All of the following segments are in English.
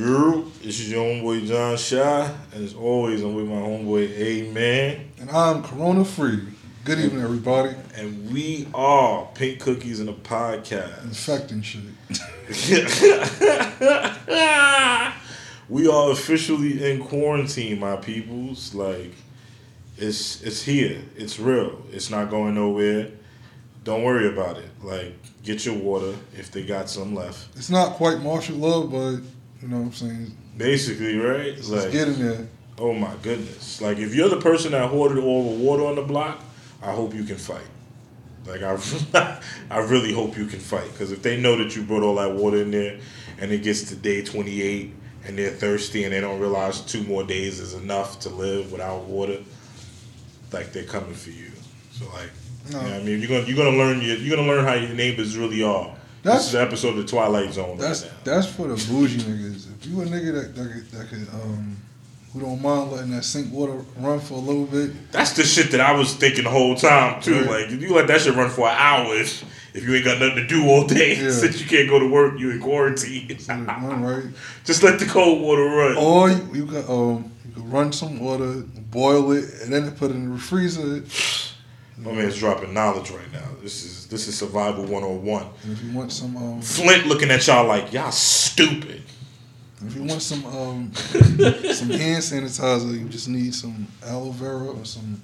Girl, this is your homeboy John Shy, and as always, I'm with my homeboy A-Man. And I'm corona free. Good evening, everybody. And we are Pink Cookies in a podcast. Infecting shit. we are officially in quarantine, my peoples. Like, it's it's here. It's real. It's not going nowhere. Don't worry about it. Like, get your water if they got some left. It's not quite martial law, but you know what I'm saying? Basically, right? It's like, getting there. Oh my goodness! Like, if you're the person that hoarded all the water on the block, I hope you can fight. Like, I, I really hope you can fight because if they know that you brought all that water in there, and it gets to day 28 and they're thirsty and they don't realize two more days is enough to live without water, like they're coming for you. So like, No. you know what I mean, you're gonna you're gonna learn your, you're gonna learn how your neighbors really are. That's- this is the episode of the Twilight Zone That's right that's for the bougie niggas. If you a nigga that that could, that could um who don't mind letting that sink water run for a little bit, That's the shit that I was thinking the whole time too. Right. Like if you let that shit run for hours, if you ain't got nothing to do all day, Yeah. since you can't go to work, you in quarantine. right. Just let the cold water run. Or you, you can um you can run some water, boil it, and then put it in the freezer. My man's dropping knowledge right now. This is this is survival one on one. And if you want some um Flint looking at y'all like y'all stupid. if you want some um some hand sanitizer, you just need some aloe vera or some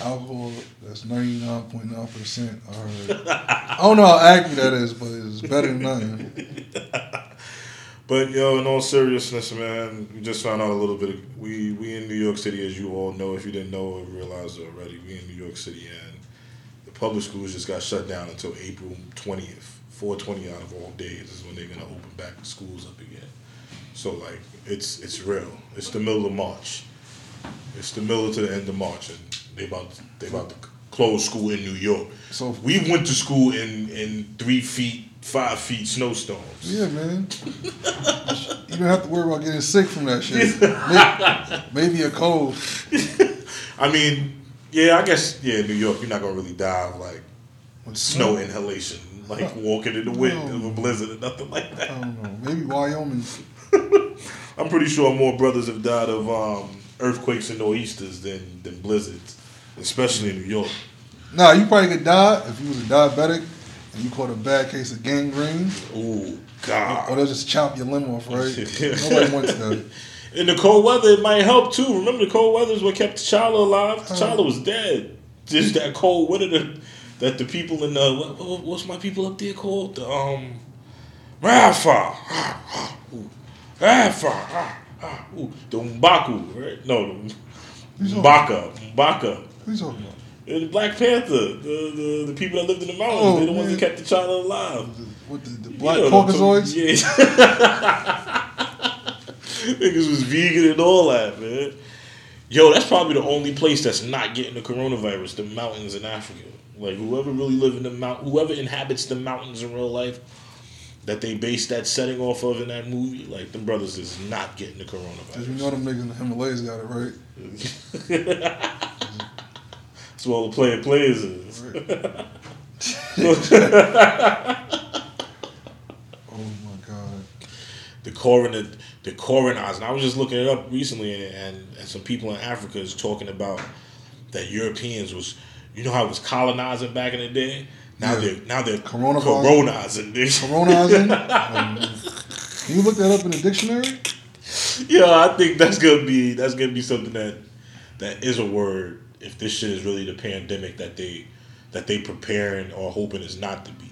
alcohol that's ninety nine point nine percent. I. I don't know how accurate that is, but it's better than nothing. But yo, in all seriousness, man, we just found out a little bit. Of, we we in New York City, as you all know. If you didn't know or realize already, we in New York City, and the public schools just got shut down until April twentieth. Four twenty out of all days is when they're gonna open back the schools up again. So like, it's it's real. It's the middle of March. It's the middle to the end of March, and they about they about to close school in New York. So We went to school in in three feet, five feet snowstorms. yeah, man, you don't have to worry about getting sick from that shit. Maybe, maybe a cold. I mean, yeah, I guess yeah, New York, you're not gonna really die of like with snow inhalation, like walking in the wind of a blizzard or nothing like that. I don't know. Maybe Wyoming. I'm pretty sure more brothers have died of um, earthquakes and nor'easters than than blizzards, especially in New York. Nah, you probably could die if you was a diabetic and you caught a bad case of gangrene, Ooh, or they'll just chop your limb off, right? Nobody wants that. In the cold weather, it might help too. Remember, the cold weather is what kept T'Challa alive. T'Challa was dead. Just that cold winter that, that the people in the what, what- what's my people up there called? The um, Rafa, Rafa, the Mbaku, right? No, the Who's Mbaka, Mbaka. You talking about? The Black Panther, the, the the people that lived in the mountains, Oh, they're the ones that kept T'Challa alive. What the, the black You know Caucasoids? Yeah. Niggas was vegan and all that, man. Yo, that's probably the only place that's not getting the coronavirus, the mountains in Africa. Like whoever really live in the mount whoever inhabits the mountains in real life that they base that setting off of in that movie, like them brothers is not getting the Cause you coronavirus. know them niggas in the Himalayas got it right. That's what all the player players is. Oh my god. the coroner, the coroners. And I was just looking it up recently, and, and, and some people in Africa is talking about that Europeans was, you know how it was colonizing back in the day. Now Yeah. they're now they're Coronavirus. coronizing this. Coronizing? Um, Can you look that up in the dictionary? yeah, I think that's gonna be that's gonna be something that that is a word. If this shit is really the pandemic that they that they preparing or hoping is not to be.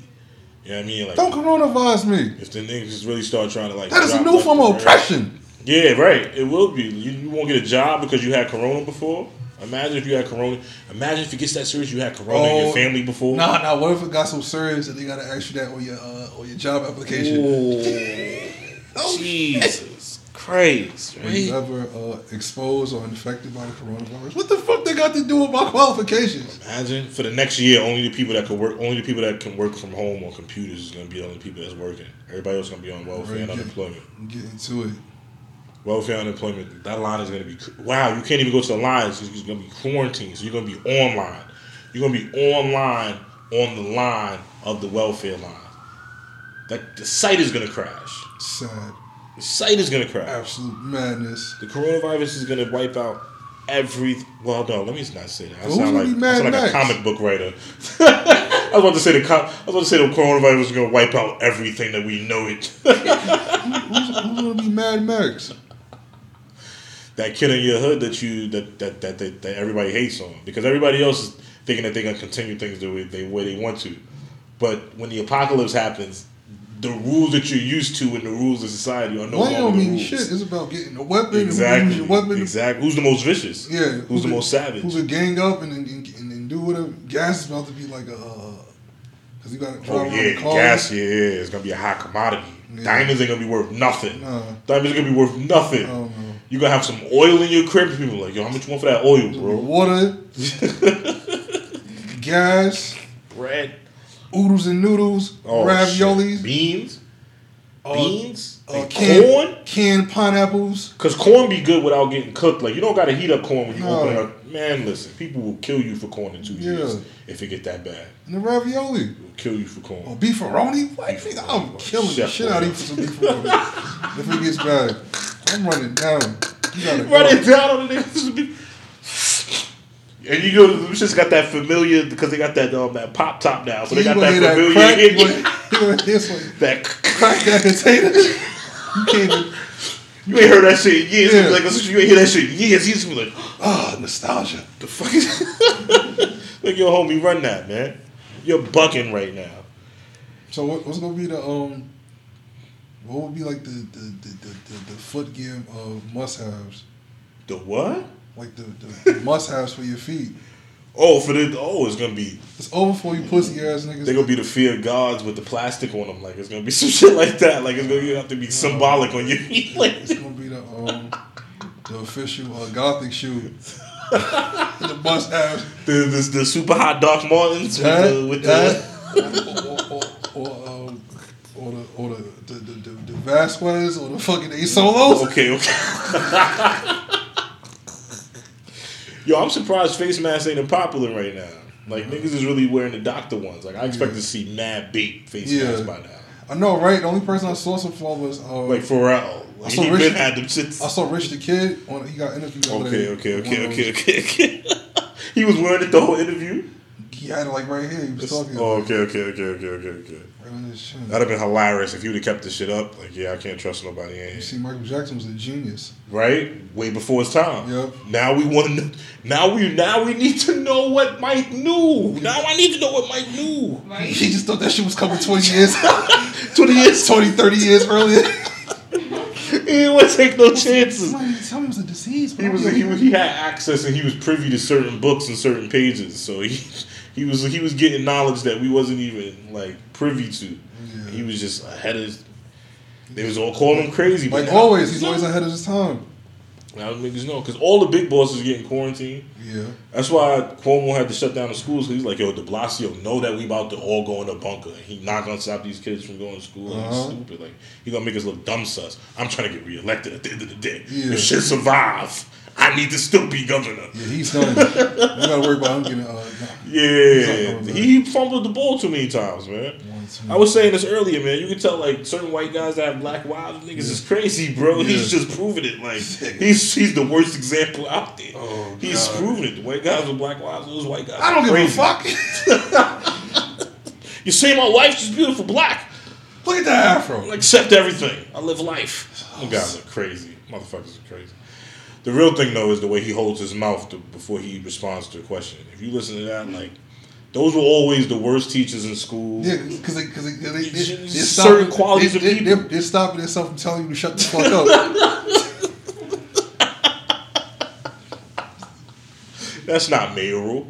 You know what I mean? Like Don't coronavirus me. if the niggas really start trying to like That is a new form of oppression. Yeah, right. It will be. You, you won't get a job because you had corona before. Imagine if you had corona. Imagine if it gets that serious, you had corona in Oh, your family before. Nah, nah. What if it got so serious that they gotta ask you that on your uh, on your job application? Oh, Jesus Christ, Were you ever uh, exposed or infected by the coronavirus? What the fuck they got to do with my qualifications? Imagine for the next year, only the people that can work, only the people that can work from home on computers is going to be the only people that's working. Everybody else is going to be on welfare and Right. unemployment. Get into it. Welfare and unemployment. That line is going to be wow. You can't even go to the lines. It's going to be quarantined. So you're going to be online. You're going to be online on the line of the welfare line. That the site is going to crash. Sad. The site is gonna crash. Absolute madness. The coronavirus is gonna wipe out every. Well, no, let me not say that. I sound like, I sound like a comic book writer. I was about to say the com- I was about to say the coronavirus is gonna wipe out everything that we know it. Who's, who's gonna be Mad Max? that kid in your hood that you that that that, that, that everybody hates on because everybody else is thinking that they're gonna continue things the way they way they want to, but when the apocalypse happens, the rules that you're used to and the rules of society are no Well, longer don't the mean rules. shit. It's about getting a weapon. Exactly. And who use your weapon. Exactly. Who's the most vicious? Yeah. Who's the could- most savage? Who could gang up and and, and, and do whatever? Gas is about to be like a. Uh, because you got to drive Oh yeah, the car. gas. Yeah, yeah, it's gonna be a high commodity. Yeah. Diamonds ain't gonna be worth nothing. Nah. Diamonds are gonna be worth nothing. I don't know. You gonna have some oil in your crib. People like, yo, how much you want for that oil, bro? Water, gas, Bread, oodles and noodles, oh, raviolis, shit. beans, uh, beans, uh, canned, corn. canned pineapples. Cause corn be good without getting cooked. Like you don't gotta heat up corn when you No. open it up. Man, listen, people will kill you for corn in two Yeah. years if it get that bad. And the ravioli. They'll kill you for corn. Or beefaroni? Beefaroni. I'm killing the shit out of you for some beefaroni. if it gets bad, I'm running down. You gotta go. Run it down on the niggas. And you know, them shit's got that familiar because they got that um, that pop top now, so they got that familiar. crack, gonna- you gonna hear some that crack that container. You can't even. you ain't heard that shit in years. Yeah. Like you ain't hear that shit in years. You just be like, Ah, nostalgia. the fuck is like yo, homie, run that man. You're bucking right now. So what, what's gonna be the um? What would be like the the the the, the, the foot gear of must haves? The what? Like the, the, the must haves for your feet. Oh, for the oh, it's gonna be It's over for you pussy ass niggas. They're gonna be the fear gods with the plastic on them. Like it's gonna be some shit like that. Like it's gonna you have to be symbolic on your feet. Like It's gonna be the um the official uh, gothic shoe. the must haves. the, the the super hot Doc Martens with That, the with that, or, or, or, um, or the or the the, the, the, the Vasques or the fucking Asolos. okay okay. Yo, I'm surprised face masks ain't popular right now. Like niggas is really wearing the doctor ones. Like I expect to see mad BAPE face Yeah. masks by now. I know, right? The only person I saw so far was uh, Like Pharrell. I saw he Rich- had them shits. I saw Rich the Kid on. He got interviewed. Okay, okay, okay, okay, okay, okay. he was wearing it the whole interview. He had it like right here. He was talking. Oh, okay, okay, okay, okay, okay, okay. Right on his chin. That'd have been hilarious if you would have kept this shit up. Like, yeah, I can't trust nobody in You see, Michael Jackson was a genius. Right? Way before his time. Yep. Now we want to know. Now we now we need to know what Mike knew. Now I need to know what Mike knew. Right? He just thought that shit was coming 20 years, 20 years. 20, 30 years earlier. He didn't want to take no chances. Somebody tell me it was a disease. He was he, was- he had access and he was privy to certain books and certain pages. So he he was he was getting knowledge that we wasn't even like privy to. Yeah. He was just ahead of. his- They was all calling him crazy. but Like now- always, he's always ahead of his time. Now niggas know because all the big bosses getting quarantined. Yeah. That's why Cuomo had to shut down the schools. He's like, yo, De Blasio know that we about to all go in a bunker. He not gonna stop these kids from going to school. He's Uh-huh. stupid. Like he gonna make us look dumb sus. I'm trying to get reelected at the end of the day. Yeah. If shit survive, I need to still be governor. Yeah, he's done. you gotta worry about him getting. Uh, Yeah, he fumbled the ball too many times, man. I was saying this earlier, man. You can tell like certain white guys that have black wives, niggas is crazy, bro. He's just proving it. Like he's he's the worst example out there. Oh, he's God. proving it. The white guys with black wives, those white guys. I don't give a fuck. You say my wife, she's beautiful black. Look at that afro. Accept everything. I live life. You guys are crazy. Motherfuckers are crazy. The real thing though is the way he holds his mouth to, before he responds to a question. If you listen to that, like those were always the worst teachers in school. Yeah, because they, cause they, they, they, they're certain stopping, qualities they, of they, people. They're, they're stopping themselves from telling you to shut the fuck up. That's not mayoral.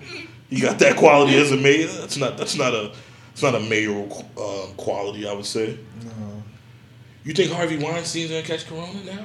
You got that quality as a mayor. That's not. That's not a. It's not a mayoral um, quality. I would say. no, You think Harvey Weinstein's gonna catch Corona now?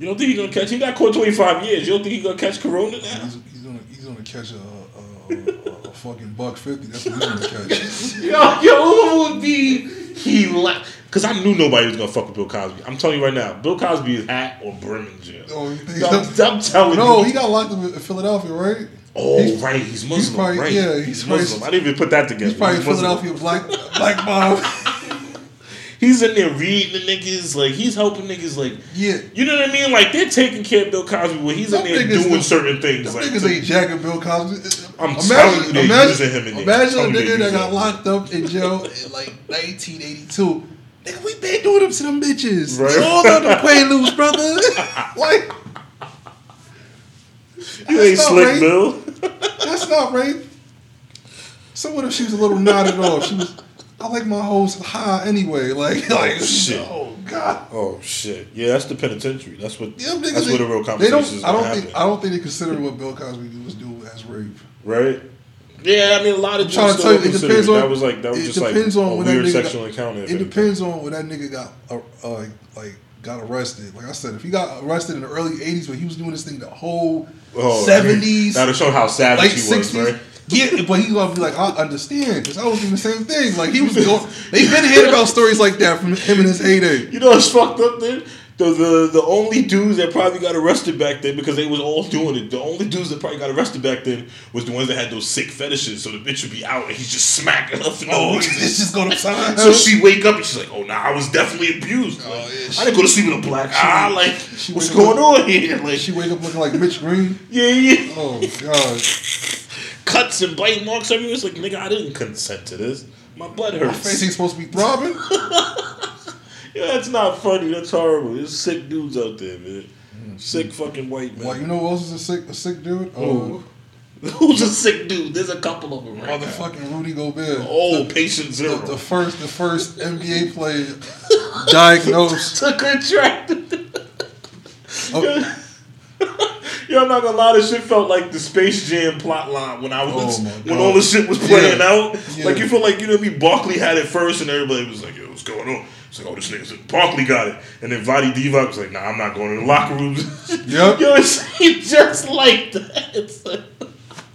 No. You don't think he's gonna catch? He got caught twenty five years. You don't think he's gonna catch Corona now? He's, he's gonna he's gonna catch a a, a, a, a fucking buck fifty. That's what he's gonna catch. Yo, yo, who would be he like? Cause I knew nobody was gonna fuck with Bill Cosby. I'm telling you right now, Bill Cosby is at or brim jail. Oh, you think I'm, I'm telling no, you. he got locked up in Philadelphia, right? oh, he's- right, he's Muslim. probably- right, yeah, he's, he's probably- Muslim. I didn't even put that together. He's probably Muslim. Philadelphia black black mob. he's in there reading the niggas, like he's helping niggas, like Yeah. you know what I mean? Like they're taking care of Bill Cosby when he's Them in there doing certain things. Like niggas ain't jacking Bill Cosby. I'm telling you, they using him in there. Imagine a I'm telling you, they nigga that got him. locked up in jail in like 1982. Nigga, we been doing them to them bitches. Right. It's all about the Quaaludes, brother. like, you ain't slick, right. Bill. that's not right. So what if she was a little nodded off? She was, I like my hoes high anyway. Like, like shit. Oh, God. Oh shit! Yeah, that's the penitentiary. That's what. Yeah, them niggas that's where the real ain't- they don't. I don't happen. think. I don't think they consider what Bill Cosby was doing as rape. right? Yeah, I mean a lot of I'm trying to still tell you, it depends on. that was like that was just like depends a on when that weird nigga sexual got, encounter. It depends on when that nigga got uh, uh, like got arrested. Like I said, if he got arrested in the early '80s, when he was doing this thing the whole Oh, I mean, '70s, That'll show how savage late he was, '60s. Right? Yeah, but he's gonna be like, I understand because I was doing the same thing. Like he was going. They've been hearing about stories like that from him and his heyday. You know what's fucked up, dude? The, the the only dudes that probably got arrested back then because they was all doing it. The only dudes that probably got arrested back then was the ones that had those sick fetishes. So the bitch would be out and he's just smacking her for no Oh, reason. it's just going upside. So she wake up and she's like, "Oh, nah, I was definitely abused. Oh, like, Oh, yeah, I didn't go to sleep with a black eye. Like, what's going up- on here? Like, She wake up looking like Mitch Green. yeah, yeah, Oh God, cuts and bite marks everywhere. It's like, nigga, I didn't consent to this. My butt my hurts. face ain't supposed to be throbbing. Yeah, that's not funny. That's horrible. There's sick dudes out there, man. Sick fucking white man. Like you know who else is a sick a sick dude? Uh, Who's a sick dude? There's a couple of them right motherfucking Rudy Gobert. Oh, the, patient zero. the, the first the first NBA player diagnosed. Took a track. Oh, Yo, I'm not gonna lie, this shit felt like the Space Jam plot line when I was Oh when all the shit was playing Yeah. out. Yeah. Like you feel like you know what I mean. Barkley had it first, and everybody was like, "Yo, what's going on?" It's like, "Oh, this nigga's Barkley got it," and then Vlade Divac was like, "Nah, I'm not going to the locker rooms." Yep. Yo, it's just like that. It's like-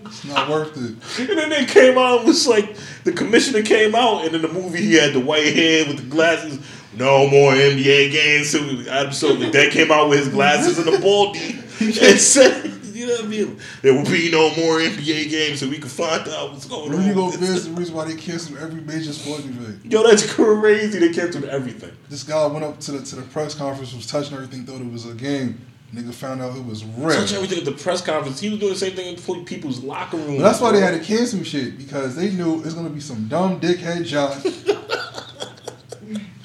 it's not worth it. And then they came out and was like the commissioner came out and in the movie he had the white hair with the glasses. No more NBA games. So we- Adam that came out with his glasses and the baldy and said, you know what I mean? There will be no more NBA games so we can find out what's going Rudy on. Gobert is the reason why they canceled every major sporting event. Yo, that's crazy. They canceled everything. This guy went up to the to the press conference, was touching everything, thought it was a game. Nigga found out it was real. Touch everything at the press conference. He was doing the same thing in people's locker rooms. But that's why they had to cancel shit because they knew it's gonna be some dumb dickhead Josh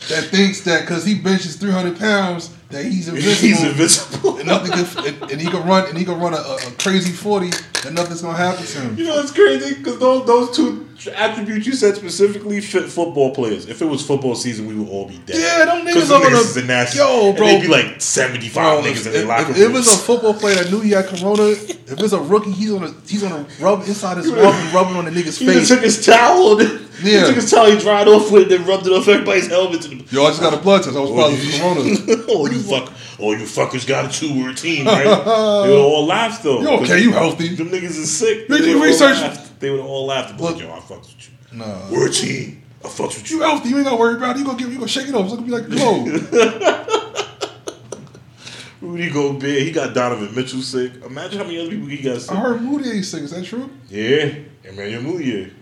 that thinks that because he benches three hundred pounds that he's invincible. He's invisible. and nothing can, and, and he can run and he can run a, a, a crazy forty and nothing's gonna happen to him. You know it's crazy because those those two attributes you said specifically fit football players. If it was football season, we would all be dead. Yeah, them niggas them are gonna- niggas a nasty. Yo, and bro. they'd be like seventy five niggas if, in their locker room. if it was a football player that knew he had corona, if it's a rookie, he's gonna he's gonna rub inside his mouth and rubbing on the nigga's face. he took his towel. And Yeah. He took his towel. He dried off with it. Then rubbed it off everybody's helmets. And Yo, I just got a blood test. I was oh, positive for corona. oh, you fuck! Oh, you fuckers got it too. We're a team, right? would all laugh though. You okay? You healthy? Them niggas is sick. You They all research. laugh. They would all laugh. They'd be like, Look. Yo, I fucks with you. Nah. We're a team. I fucks with You you. healthy? You ain't gotta worry about it. You gonna give you gonna shake it off. It's gonna be like clothes. Rudy Gobert, he got Donovan Mitchell sick. Imagine how many other people he got sick. I heard Moody sick. Is that true? Yeah, Emmanuel Mudiay.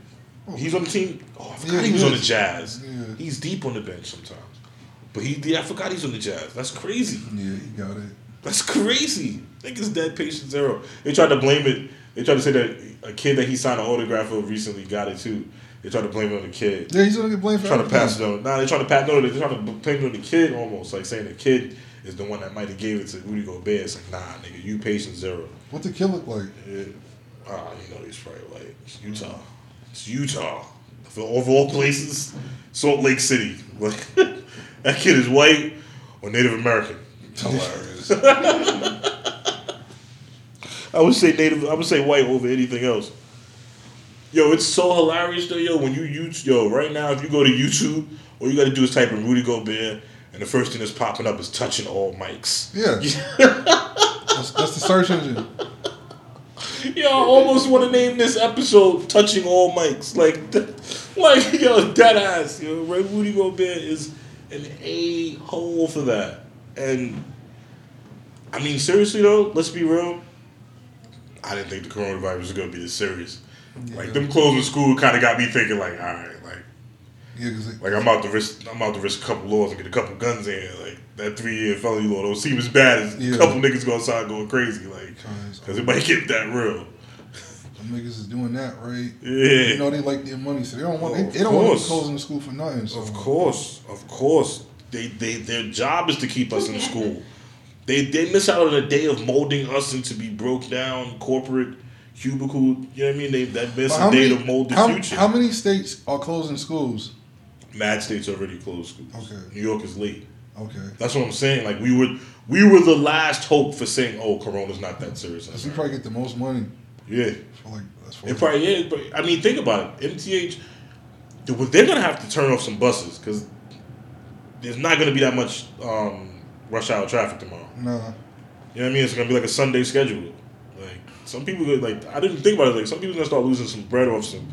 Oh. He's on the team. Oh, I forgot Yeah, he was on the. Jazz. Yeah. He's deep on the bench sometimes. But he, I forgot he's on the Jazz. That's crazy. Yeah, he got it. That's crazy. I think it's dead patient zero. They tried to blame it. They tried to say that a kid that he signed an autograph of recently got it too. They tried to blame it on the kid. Yeah, he's gonna get blamed for Trying to pass it on. Nah, they trying to pass. No, they're trying to blame it on the kid almost, like saying the kid is the one that might have gave it to Rudy Gobert. It's like, nah, nigga, you patient zero. What the kid look like? Yeah. Ah, you know he's probably white. It's Utah. It's Utah. For of all places, Salt Lake City. Like that kid is white or Native American. Hilarious. I would say Native. I would say white over anything else. Yo, it's so hilarious though, yo. When you use yo right now, if you go to YouTube, all you got to do is type in Rudy Gobert, and the first thing that's popping up is touching all mics. Yeah. that's, that's the search engine. Yo, I almost want to name this episode "Touching All Mics." Like, like yo, dead ass. Yo, Red Rudy Gobert is an a hole for that. And I mean, seriously though, let's be real. I didn't think the coronavirus was gonna be this serious. Like them closing school kind of got me thinking, like, all right, like Yeah, Like I'm out to risk, I'm out to risk a couple laws and get a couple guns in. Like that three year felony law don't seem as bad as Yeah. a couple niggas go outside going crazy. Like because it might get that real. Some niggas is doing that, right? Yeah. You know they like their money, so they don't want. Oh, they, they don't want to closing the school for nothing. So. Of course, of course. They, they their job is to keep us in school. They they miss out on a day of molding us into be broke down corporate cubicle. You know what I mean? They that miss a day to mold the how, future. how many states are closing schools? Mad states already closed schools. Okay. New York is late. Okay, That's what I'm saying. Like we were we were the last hope for saying, oh, Corona's not that serious. because we probably get the most money Yeah. for like. It probably is, but I mean, think about it. MTA, they- they're gonna have to turn off some buses because there's not gonna be that much um, rush hour traffic tomorrow. No. You know what I mean? It's gonna be like a Sunday schedule. Like some people, like I didn't think about it. Like some people gonna start losing some bread off some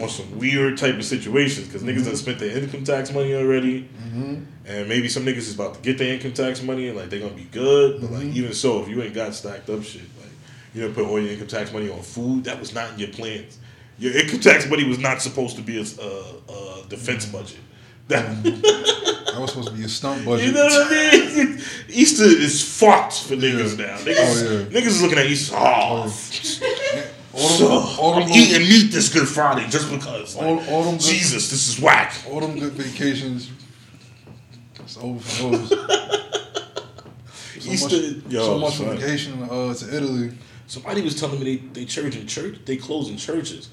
on some weird type of situations because niggas done spent their income tax money already, hmm and maybe some niggas is about to get their income tax money and like they're gonna be good. But like Mhm. even so, if you ain't got stacked up shit, like you didn't put all your income tax money on food, that was not in your plans. Your income tax money was not supposed to be a, a, a defense budget. That, that was supposed to be a stunt budget. you know what I mean? Easter is fucked for niggas Yeah. now. Niggas, Oh, yeah. niggas is looking at Easter. Oh, all so, them, all them I'm little- eating meat this Good Friday just because. Like, All, all them good, Jesus, this is whack. all them good vacations. It's over for those. So Easter, much, yo, so much for vacation uh, to Italy. Somebody was telling me they they church in church. They closing churches.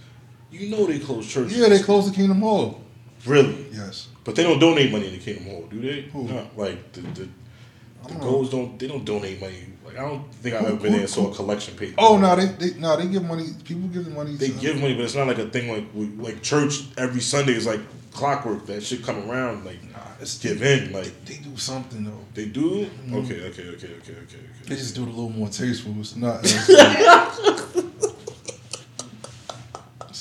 You know they close churches. Yeah, they closed the Kingdom Hall. Really. Yes. But they don't donate money in the Kingdom Hall, do they? Who? No, like the the, the don't know. goals don't they don't donate money. Like I don't think I've ever been there and saw a collection page. Oh no, they they no they give money. People give money. They to, give money, but it's not like a thing like we, like church every Sunday is like clockwork. That should come around like Nah, it's give in. They, Like they do something though. they do. Mm-hmm. Okay, okay, okay, okay, okay, okay. They just do it a little more tasteful. It's not.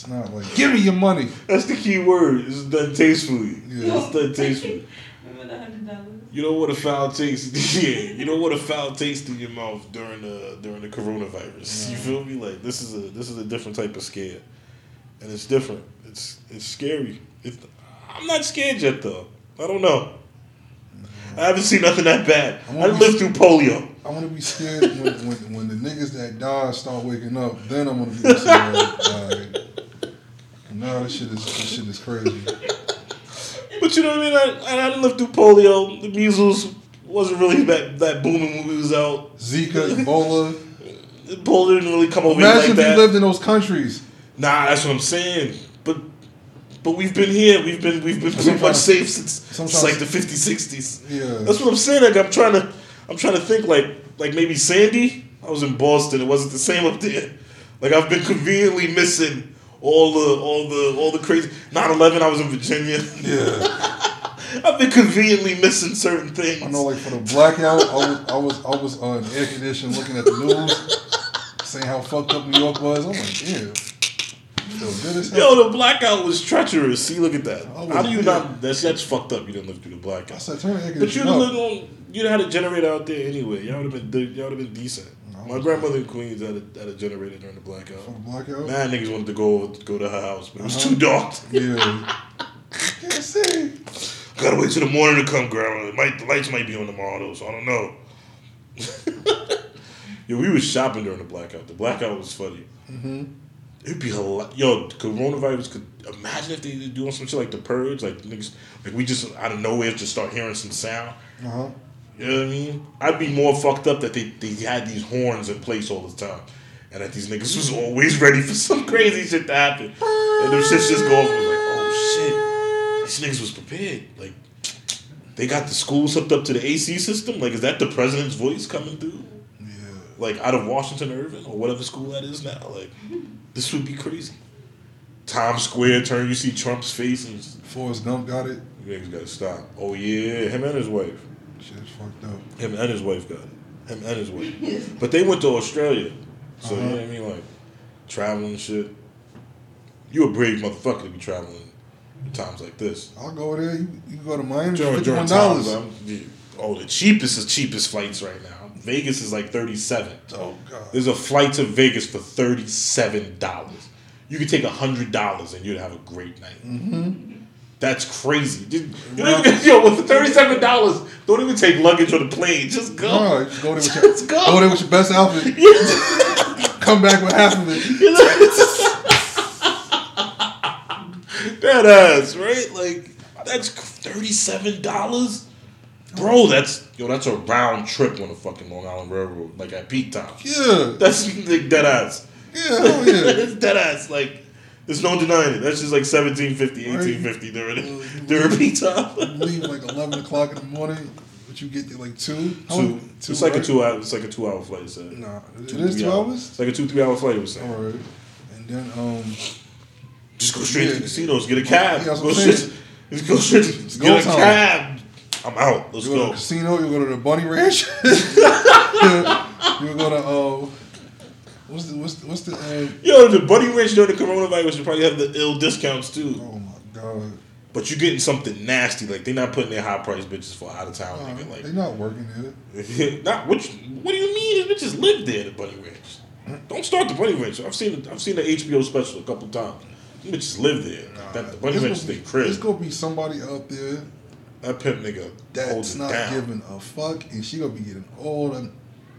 It's, it's not like give me your money. That's the key word. It's done tastefully. Yeah. It's done tastefully. Remember the hundred dollars? You don't want a foul taste. yeah, you know what a foul taste in your mouth during the during the coronavirus. You feel me? Like this is a this is a different type of scare, and it's different. It's it's scary. It, I'm not scared yet though. I don't know. I haven't seen nothing that bad. I'm I gonna lived through polio. I want to be scared when, when when the niggas that die start waking up. Then I'm gonna be scared. Like, nah, this shit is this shit is crazy. But you know what I mean? I, I didn't through polio. The measles wasn't really that, that booming when we was out. Zika, Ebola. Polio didn't really come over here Imagine like if that. you lived in those countries. Nah, that's what I'm saying. But but we've been here. We've been we've been pretty much safe since, since like the 50s, 60s. Yeah. That's what I'm saying. Like I'm trying to I'm trying to think like like maybe Sandy. I was in Boston. It wasn't the same up there. Like I've been conveniently missing all the all the all the crazy 9/11. I was in Virginia. Yeah. I've been conveniently missing certain things. I know, like for the blackout, I was I was I was uh, in air conditioning, looking at the news, saying how fucked up New York was. I'm like, yeah, feel good as hell. Yo, the blackout was treacherous. See, look at that. Oh, How do you yeah. not? That's that's fucked up. You didn't live through the blackout. I said, turn the air But you'd have lived on. You'd have had a generator out there anyway. Y'all would have been. Y'all would have been decent. My grandmother in Queens had a, had a generator during the blackout. For the blackout. Mad niggas wanted to go go to her house, but it was Uh-huh. too dark. Yeah. Can't see. Gotta wait till the morning to come, grandma. It might the lights might be on tomorrow though, so I don't know. Yo, we was shopping during the blackout. The blackout was funny. Mm-hmm. It'd be a lot. Yo, coronavirus could imagine if they doing some shit like the purge, like niggas, like we just out of nowhere just start hearing some sound. Uh huh. You know what I mean? I'd be more fucked up that they, they had these horns in place all the time. And that these niggas was always ready for some crazy shit to happen. And them shits just go off. I was like, oh shit. These niggas was prepared. Like, they got the schools hooked up to the AC system. Like, is that the president's voice coming through? Yeah. Like, out of Washington Irving or whatever school that is now? Like, this would be crazy. Times Square turn, you see Trump's face and just, Forrest Gump got it. you niggas gotta stop. Oh yeah, him and his wife. Shit is fucked up. Him and his wife got it. Him and his wife. But they went to Australia. So you know what I mean? Like traveling and shit. You a brave motherfucker to be traveling in times like this. I'll go there. You, you go to Miami. During, Fifty during one times, dollars. oh, the cheapest is cheapest flights right now. Vegas is like thirty seven. Oh god. There's a flight to Vegas for thirty seven dollars. You could take hundred dollars and you'd have a great night. Mm-hmm. That's crazy. Don't even, yo, with thirty seven dollars, don't even take luggage on the plane. Just go. No, just go there with your, Just go. go there with your best outfit. Come back with half of it. that ass, right? Like that's thirty seven dollars, bro. That's yo, that's a round trip on the fucking Long Island Railroad, like at peak time. Yeah, That's like dead ass. yeah, hell yeah. It's dead ass. Like there's no denying it. That's just like 1750, 1850 during during peak time. You leave like eleven o'clock in the morning, but you get there like two. How Two, long- it's like a two hour. It's like a two hour flight. It said. Nah, Two, is three two hours. It's like a two three hour flight. It was saying. All right, and then um, Just go straight to the casinos. Get a cab. Yeah, that's go what I'm straight. Just go straight. To, go get a cab. I'm out. Let's you go to the casino, you go to the bunny ranch. you go to uh, what's the what's the, what's the uh, Yo, the Bunny Ranch during the coronavirus would probably have the ill discounts too. oh my god, But you're getting something nasty. Like they're not putting their high price bitches for out of town Nah, nigga. they're not working there. not what? You, what do you mean? These bitches live there. The Bunny Ranch. Don't start the Bunny Ranch. I've seen I've seen the HBO special a couple times. These bitches live there. That, the Bunny There's Ranch is gonna be- crib. There's gonna be somebody out there That pimp nigga that's not giving a fuck, and she gonna be getting all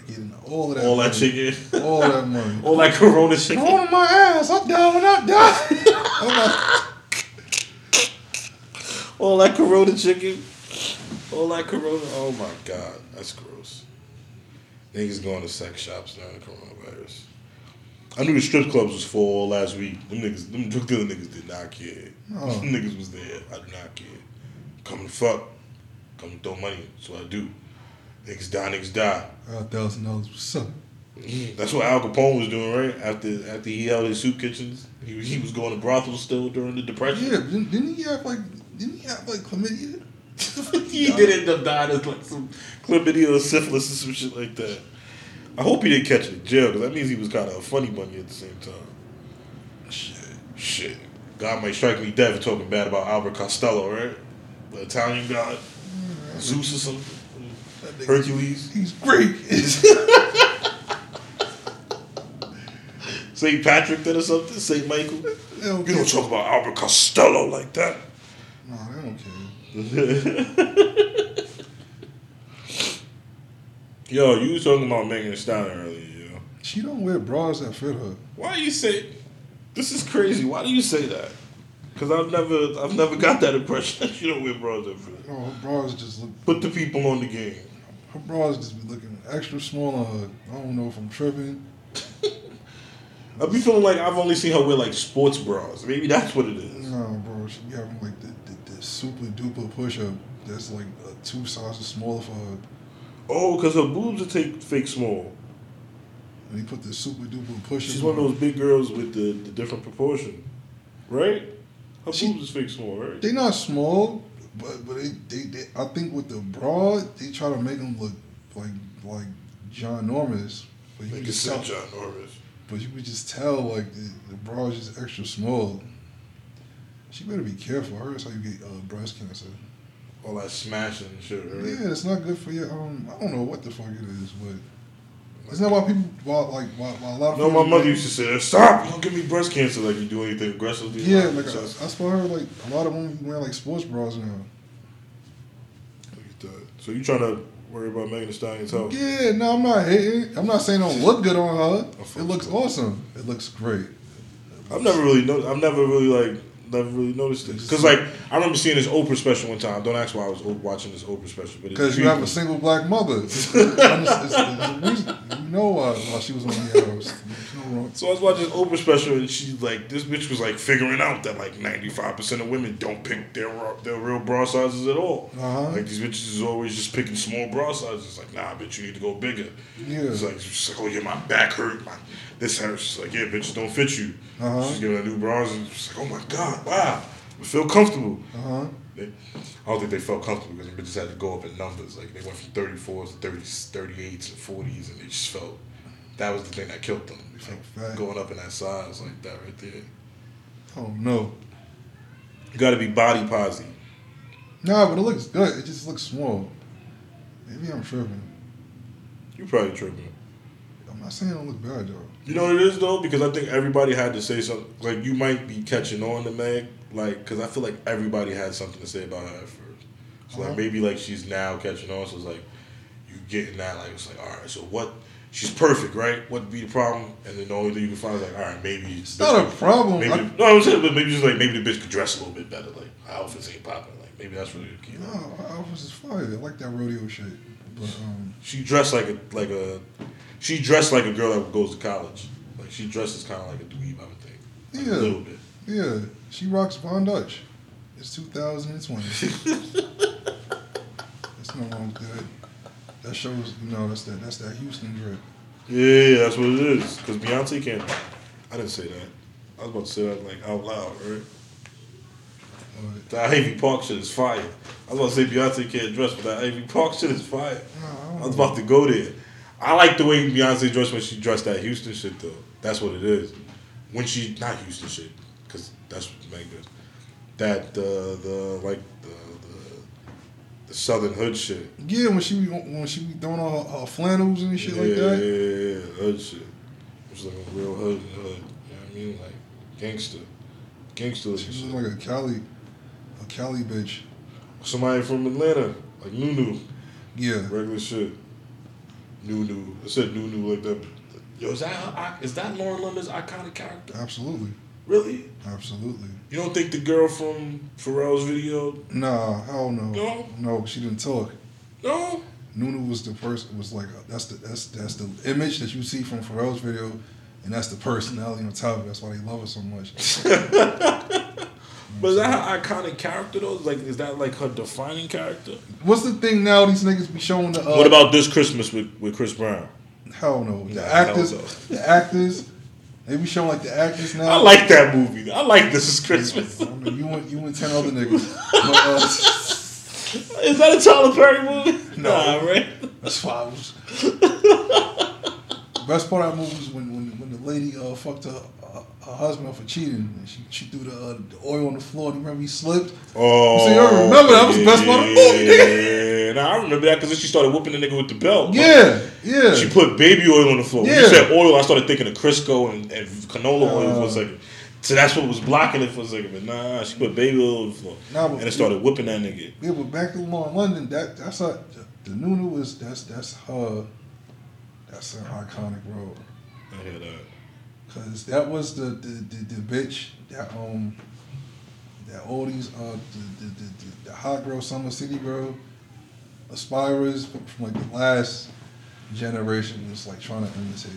getting all of that, all that chicken, all that money. all that Corona chicken. On my ass, I'm down when I die. All that Corona chicken. All that Corona. Oh my god, that's gross. Niggas going to sex shops the coronavirus. I knew the strip clubs was full all last week. Them niggas, them drug dealer niggas did not care. Oh. Them niggas was there. I do not care. Come to fuck. Come to throw money. That's what I do. Niggas die, niggas die. A thousand dollars for something. That's what Al Capone was doing, right? After after he held his soup kitchens, he, he was going to brothels still during the depression. Yeah, didn't, didn't he have like didn't he have like chlamydia? he did end up dying of like some chlamydia or syphilis or some shit like that. I hope he didn't catch it in jail because that means he was kind of a funny bunny at the same time. Shit. Shit, God might strike me dead for talking bad about Albert Costello, right? The Italian god, Zeus or something, Hercules, He's Greek. Saint Patrick then or something, Saint Michael. They don't You care. don't talk about Albert Costello like that. No, they don't care. Yo, you was talking about Megan Stallion earlier, yo. She don't wear bras that fit her. Why do you say this is crazy? Why do you say that? Because I've never, I've never got that impression that you don't wear bras that fit. No, her bras just look. Put the people on the game. Her bras just be looking extra small on her. I don't know if I'm tripping. I be feeling like I've only seen her wear like sports bras. Maybe that's what it is. No, bro, she be having like the, the, the super duper push up that's like uh, two sizes smaller for her. Oh, because her boobs are take fake small. And he put the super duper push up. She's one of those big girls with the, the different proportion, right? Her She- boobs is fake small, right? They not small, but but they, they, they I think with the bra they try to make them look like like John Norman's. But you can just tell, John Norris. but you could just tell like the, the bra is just extra small. She better be careful. I heard that's how you get uh, breast cancer. All that smashing and shit, right? Yeah, it's not good for you. Um, I don't know what the fuck it is, but isn't that why people why like why, why a lot of No, people my mother used to say, "Stop! Don't give me breast cancer like you do anything aggressively." Yeah, like I, So- that's why I heard like a lot of women wear like sports bras now. Look at that. So you trying to worry about Megan Thee Stallion's health? Yeah, no, I'm not hating. I'm not saying it don't look good on her. It looks awesome. It looks great. I've never really know. I've never really like never really noticed this. because like I remember seeing this Oprah special one time. Don't ask why I was watching this Oprah special, but Because you have a single black mother. It's, it's, it's, it's. You know why, why she was on the house. No. So I was watching this Oprah special and she like this bitch was like figuring out that like ninety five percent of women don't pick their their real bra sizes at all. Uh-huh. Like these bitches is always just picking small bra sizes. Like nah, bitch, you need to go bigger. Yeah. It's like she's like oh yeah, my back hurt, my this hurts. She's like yeah, bitches don't fit you. Uh-huh. She's giving her new bras and she's like oh my god, wow, I feel comfortable. Uh huh. They, I don't think they felt comfortable because the bitches had to go up in numbers. Like they went from 34s to 30s, 38s, and 40s, and they just felt that was the thing that killed them. Fact. going up in that size like that right there. Oh no. You got to be body positive. Nah, but it looks good. It just looks small. Maybe I'm tripping. You probably tripping. I'm not saying it don't look bad though. You know what it is though, because I think everybody had to say something. Like you might be catching on to Meg, like because I feel like everybody had something to say about her at first. So Uh-huh. like maybe like she's now catching on. So it's like you getting that like it's like all right. So what? She's perfect, right? What would be the problem? And then the only thing you can find is like all right, maybe It's not a problem. Maybe I- no, I'm saying, but maybe just like maybe the bitch could dress a little bit better. Like her outfits ain't popping. Like maybe that's really the key. No, her outfits is fire. I like that rodeo shit. But um, She dressed like a like a she dressed like a girl that goes to college. Like she dresses kind of like a dweeb, I would think. Like Yeah. a little bit. yeah, she rocks Von Dutch. It's 2020. There's no wrong with that. That shows, you know, that's that that's that Houston drip. Yeah, yeah, that's what it is. Because Beyonce can't. I didn't say that. I was about to say that like out loud, right? But, That Ivy Park shit is fire. I was about to say Beyonce can't dress, but that Ivy Park shit is fire. no, I I was about to go there. I like the way Beyonce dressed when she dressed that Houston shit though. That's what it is. When she not Houston shit, because that's what Meg does. That the the like the the, the Southern Hood shit. Yeah, when she be- when she be throwing all her, her flannels and shit yeah, like that. Yeah, yeah, yeah, hood shit. It's like a real hood hood. You know what I mean? Like gangster, gangster. She shit. like a Cali, a Cali bitch. Somebody from Atlanta, like Nunu, Yeah, regular shit. Nunu, I said Nunu like that. Yo, is that is that Lauren London's iconic character? absolutely, Really? absolutely. You don't think the girl from Pharrell's video? Nah, hell no. No? no, she didn't talk. No. Nunu was the person. Was like that's the that's that's the image that you see from Pharrell's video, and that's the personality on top of it. That's why they love her so much. But is that her iconic character though? Like, is that like her defining character? What's the thing now? These niggas be showing the. Uh, what about this Christmas with, with Chris Brown? Hell no. The Nah, actors, no. the actors, they be showing like the actors now. I like that movie. I like This Is Christmas. I mean, you and you and ten other niggas. But, uh, Is that a Tyler Perry movie? No. Nah, right? that's why I was. Best part of that movie was when when, when the lady uh, fucked her, uh, her husband for cheating. And she she threw the, uh, the oil on the floor. Do you remember he slipped? Oh, See, I remember that was the best part of the movie, Yeah, nah, I remember that because then she started whooping the nigga with the belt. Yeah, yeah. She put baby oil on the floor. When you Yeah. said oil, I started thinking of Crisco and, and canola oil for Uh. a second. So that's what was blocking it for a second. But nah, she put baby oil on the floor. Nah, and it started whipping that nigga. Yeah, but back in London, that that's her. The Nunu is that's that's her. That's her iconic role. I hear that. Cause that was the the, the, the bitch that um that all these uh the the, the, the, hot girl summer city girl aspirers from, from like the last generation was like trying to imitate.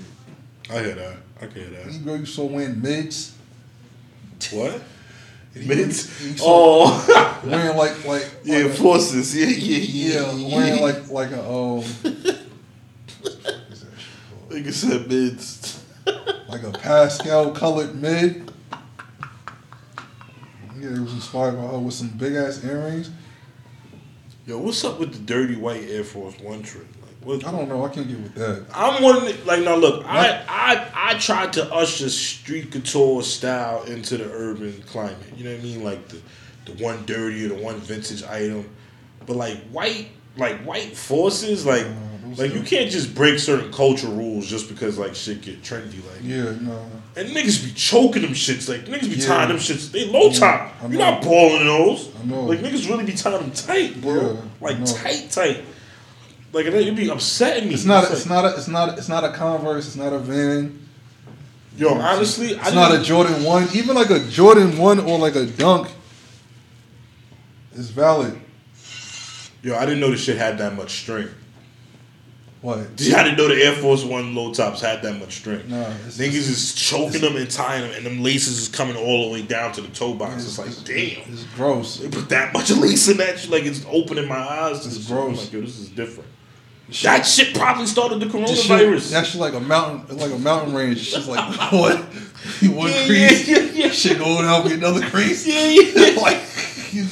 I hear that. I can hear that. girl you saw wearing mids, What? Mids? you Oh, wearing like like yeah, like a- forces. Yeah, yeah, yeah. yeah, wearing like like a um. what the fuck is that shit called? Nigga said mids. Like a pastel colored mid. Yeah, it was inspired by her with some big ass earrings. Yo, what's up with the dirty white Air Force One trip? Like, what? I don't know. I can't get with that. I'm one like now. Look, I, I I tried to usher street couture style into the urban climate. You know what I mean? Like the the one dirty or the one vintage item, but like white like white forces like those like you can't just break certain culture rules just because like shit get trendy. Like Yeah, no. and niggas be choking them shits. Like niggas be Yeah. tying them shits. They low top. You're not balling those. I know. Like niggas really be tying them tight, bro. Yeah, like tight, tight. Like and it be upsetting me. It's not. like- It's not. A, it's not. It's not a Converse. It's not a Van. Yo, honestly, I It's not a Jordan one. Even like a Jordan one or like a Dunk is valid. Yo, I didn't know this shit had that much strength. What? I didn't know the Air Force One low tops had that much strength. Nah, it's- Niggas is choking them and tying them, and them laces is coming all the way down to the toe box. It's, like, damn. It's gross. They put that much lace in that shit, like it's opening my eyes. It's shit. Gross. like, yo, this is different. That shit probably started the coronavirus. shit, that shit like a mountain, like a mountain range. She's like, what? One Yeah, crease, yeah, yeah, yeah. shit going out, get another crease. yeah, yeah, yeah. like, you-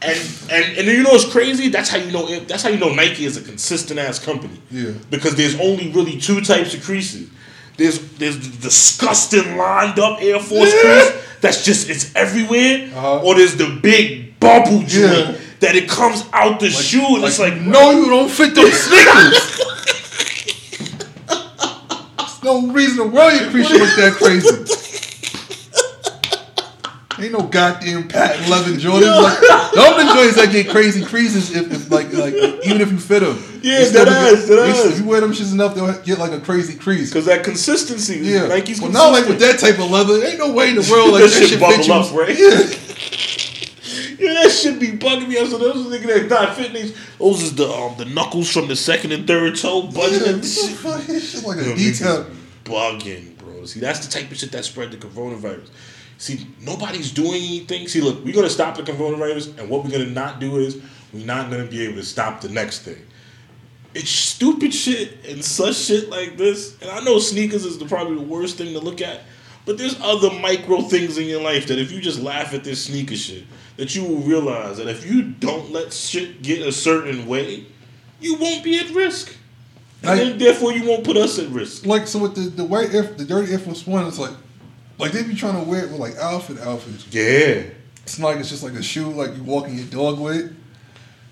And and and you know what's crazy? That's how you know. That's how you know Nike is a consistent ass company. Yeah. Because there's only really two types of creases. There's there's the disgusting lined up Air Force Yeah. crease that's just it's everywhere, Uh-huh. or there's the big bubble joint Yeah. that it comes out the shoe and it's like no, you don't fit those sneakers. There's no reason the world your crease look that crazy? Ain't no goddamn patent leather Jordans. Like, the joints that get crazy creases if, if like like even if you fit them. Yeah, that ass, that ass. If you wear them shits enough, they'll get like a crazy crease. Because that consistency. Yeah, Nike's well, not like with that type of leather. Ain't no way in the world like That that, shit shit bubble you. up, right? Yeah. Yeah, that shit be bugging me. So those niggas that not fitting those is the um the knuckles from the second and third toe Yeah, bugging what and shit. fuck? Just like a detail. bugging, bro. See, that's the type of shit that spread the coronavirus. See, nobody's doing anything. See, look, we're gonna stop the coronavirus, and what we're gonna not do is we're not gonna be able to stop the next thing. It's stupid shit and such shit like this. And I know sneakers is the, probably the worst thing to look at, but there's other micro things in your life that if you just laugh at this sneaker shit, that you will realize that if you don't let shit get a certain way, you won't be at risk. And I- then, therefore, you won't put us at risk. Like so with the the white Air, the dirty Air Force One, it's like like they be trying to wear it with like outfit outfits. Yeah. It's not like it's just like a shoe like you walking your dog with.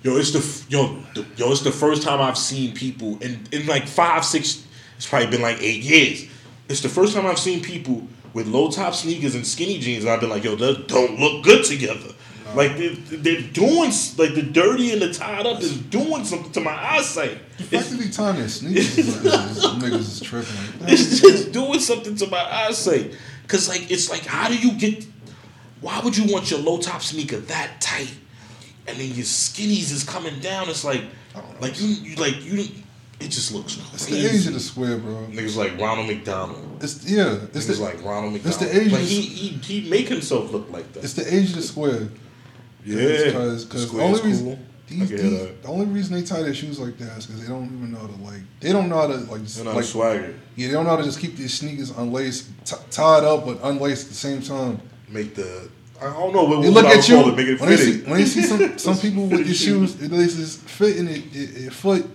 Yo, it's the yo, the, yo, it's the first time I've seen people in in like five, six. It's probably been like eight years. It's the first time I've seen people with low top sneakers and skinny jeans, and I've been like, yo, they don't look good together. Like they're, they're doing like the dirty and the tied up is doing something to my eyesight. The fact It's, that they tying their sneakers is, niggas is tripping. Like, it's just doing something to my eyesight. Cause like it's like, how do you get? Why would you want your low top sneaker that tight, and then your skinnies is coming down? It's like, oh, know. like you, you like you. It just looks It's crazy. the age of the square, bro. Niggas like Ronald McDonald. It's yeah. It's Niggas the like Ronald McDonald. it's the age Like he, the- he he make himself look like that. it's the age of the square. yeah, because the only reason cool. These, I can hear these- the only reason they tie their shoes like that is because they don't even know how to like they don't know how to like not like swagger. yeah they don't know how to just keep these sneakers unlaced t- tied up but unlaced at the same time. Make the I don't know what, They what look at you it. Make it when they see fitting. when they see some some people with Fitting their shoes it laces fit in it, it, it foot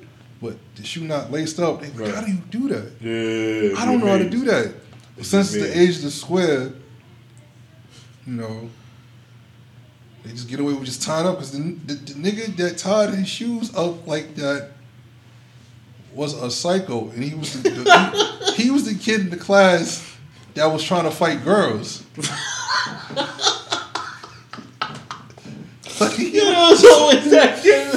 but the shoe not laced up. They like, Right. how do you do that? Yeah, I don't know how to do that. Since the age of the square, you know, they just get away with just tying up because the, the, the nigga that tied his shoes up like that was a psycho, and he was the, the- he, he was the kid in the class that was trying to fight girls. like, You know, it's always that kid.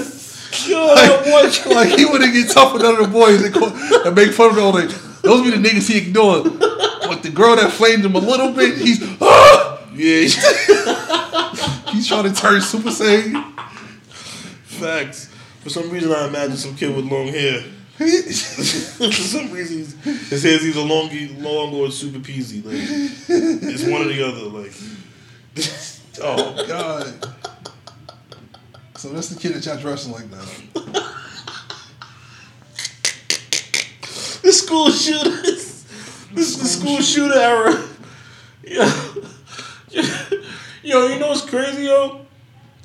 Like, like he wouldn't get tough with the boys and, call, and make fun of them all day. Those be the niggas he ignored. But the girl that flamed him a little bit, he's ah! Yeah, he's trying to turn Super Saiyan. facts. For some reason, I imagine some kid with long hair. For some reason, he's, his hair's either long, long or super peasy. Like it's one or the other. Like, oh God. So that's the kid that y'all dressing like that. the school shooters. This is the school shooter era. Yo, yo, you know what's crazy, yo?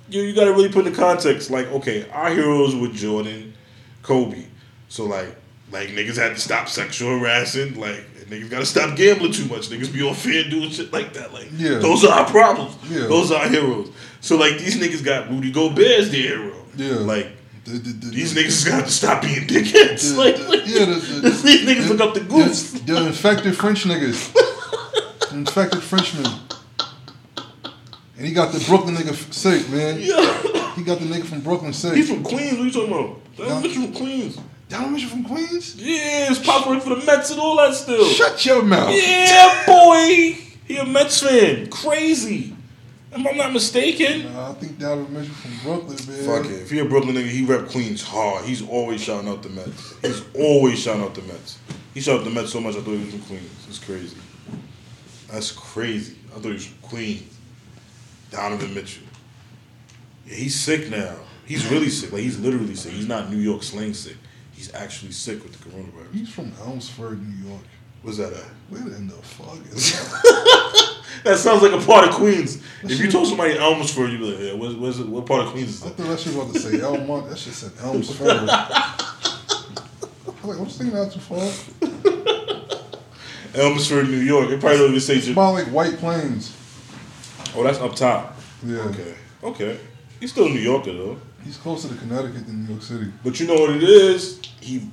Yo, you gotta really put in the context. Like, okay, our heroes were Jordan, Kobe. So like, like niggas had to stop sexual harassing. Like, niggas gotta stop gambling too much. Niggas be on fair doing shit like that. Like, Yeah. those are our problems. Yeah. Those are our heroes. So like, these niggas got Rudy Gobert as their hero. Yeah. Like. The, the, the, These the, niggas got to stop being dickheads. the- like, the- yeah, the, the, these niggas look up the goose. The, the infected French niggas. Infected Frenchman. And he got the Brooklyn nigga sick, man. Yeah. He got the nigga from Brooklyn sick. He's from Queens. What are you talking about? That bitch from Queens. Down Mitchell from Queens? Yeah, his pop work for the Mets and all that still. Shut your mouth. Yeah, boy. He a Mets fan. Crazy. If I'm not mistaken. Nah, I think Donovan Mitchell from Brooklyn, man. Fuck it. If he a Brooklyn nigga, he rep Queens hard. He's always shouting out the Mets. He's always shouting out the Mets. He shouted out the Mets so much I thought he was from Queens. It's crazy. That's crazy. I thought he was from Queens. Donovan Mitchell. Yeah, he's sick now. He's really sick. Like he's literally sick. He's not New York slang sick. He's actually sick with the coronavirus. He's from Elmsford, New York. What's that at? Where in the fuck is that? That sounds like a part of Queens. If you told somebody Elmsford, you'd be like, yeah, where's, where's it, what part of Queens is that? I that? thought that shit was about to say Elmont. That shit said Elmsford. I'm like, I'm thinking not too far. Elmsford, New York. It probably don't even say. It's about like White Plains. Oh, that's up top. Yeah. Okay. Okay. He's still a New Yorker though. He's closer to Connecticut than New York City. But you know what it is? He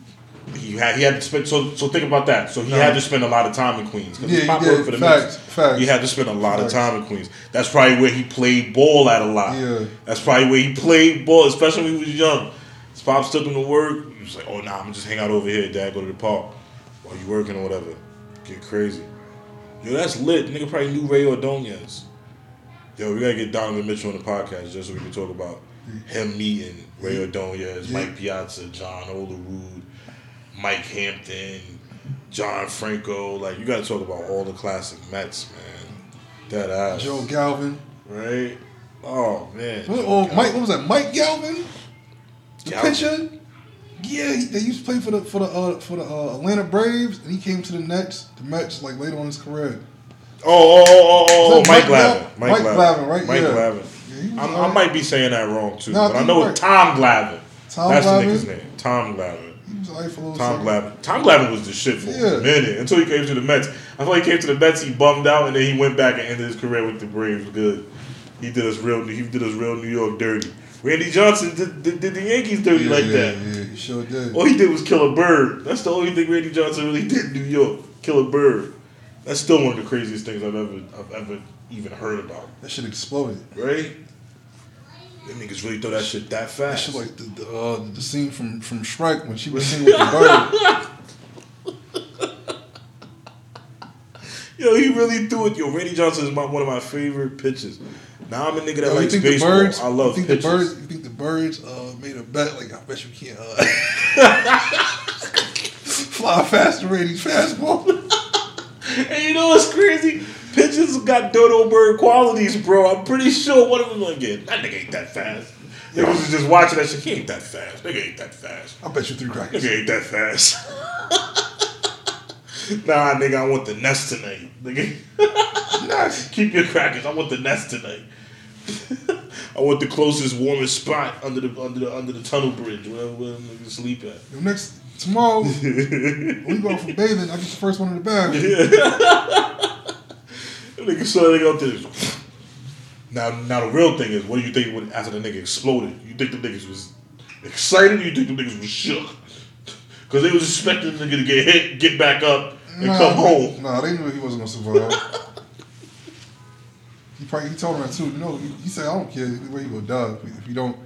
he had he had to spend. So so think about that. So he No. had to spend a lot of time in Queens because Yeah, his he pop did. worked for the Facts, Knicks. facts. He had to spend a lot Facts. of time in Queens. That's probably where he played ball at a lot. Yeah. That's probably where he played ball, especially when he was young. His pops took him to work. He was like, "Oh, nah, I'm gonna just hang out over here, Dad. Go to the park while you working or whatever. Get crazy." Yo, that's lit. Nigga probably knew Rey Ordonez. Yo, we gotta get Donovan Mitchell on the podcast just so we can talk about him meeting Rey Ordonez, Yeah. Mike Piazza, John Olerud, Mike Hampton, John Franco. Like, you gotta talk about all the classic Mets, man. That ass. Joe Galvin. Right? Oh, man. What, oh, Galvin. Mike, what was that? Mike Galvin, the Galvin. pitcher. Yeah, he, they used to play for the for the uh, for the uh, Atlanta Braves, and he came to the Nets, the Mets, like later on in his career. Oh, oh, oh, oh, oh, Mike Mike Glavine. Glav- Mike Mike Glavine. Glavine, right? Mike Yeah. Glavine. Yeah, I'm, I might be saying that wrong too, No, but I know right. Tom Glavine. Tom That's Glavine? the nigga's name. Tom Glavine. He was alright for a little Tom second. Glavine. Tom Glavine was the shit for Yeah. a minute until he came to the Mets. I thought he came to the Mets, he bummed out, and then he went back and ended his career with the Braves. Good. He did us real. He did us real New York dirty. Randy Johnson did, did, did the Yankees dirty Yeah, like yeah, that. Yeah, he sure did. All he did was kill a bird. That's the only thing Randy Johnson really did in New York. Kill a bird. That's still one of the craziest things I've ever I've ever even heard about. That shit exploded. Right? Them niggas really throw that shit that That fast. shit like the the, uh, the scene from from Shrek when she was singing with the bird. Yo, he really threw it. Yo, Randy Johnson is my, one of my favorite pitchers. Now I'm a nigga that Yo, likes think baseball. the birds? I love you think pitchers. the birds? You think the birds uh, made a bet? Like I bet you can't uh, fly faster, Randy's fastball. And you know what's crazy? Pitchers got dodo bird qualities, bro. I'm pretty sure one of them gonna get that nigga ain't that fast. Niggas was just watching that shit. He ain't that fast. Nigga ain't that fast. I'll bet you three crackers. Nigga ain't that fast. nah, nigga, I want the nest tonight. Nigga, Nice. keep your crackers. I want the nest tonight. I want the closest, warmest spot under the under the under the tunnel bridge, wherever where them niggas sleep at. Yo, next tomorrow, when we go out for bathing, I get the first one in the bag. Nigga saw they go to this. Now, now the real thing is, what do you think when, after the nigga exploded? You think the niggas was excited? You think the niggas was shook? Because they was expecting the nigga to get hit, get back up, and Nah, come home. Nah, they knew he wasn't gonna survive. he probably he told him that too. No, he, he said I don't care where you gonna die if you don't.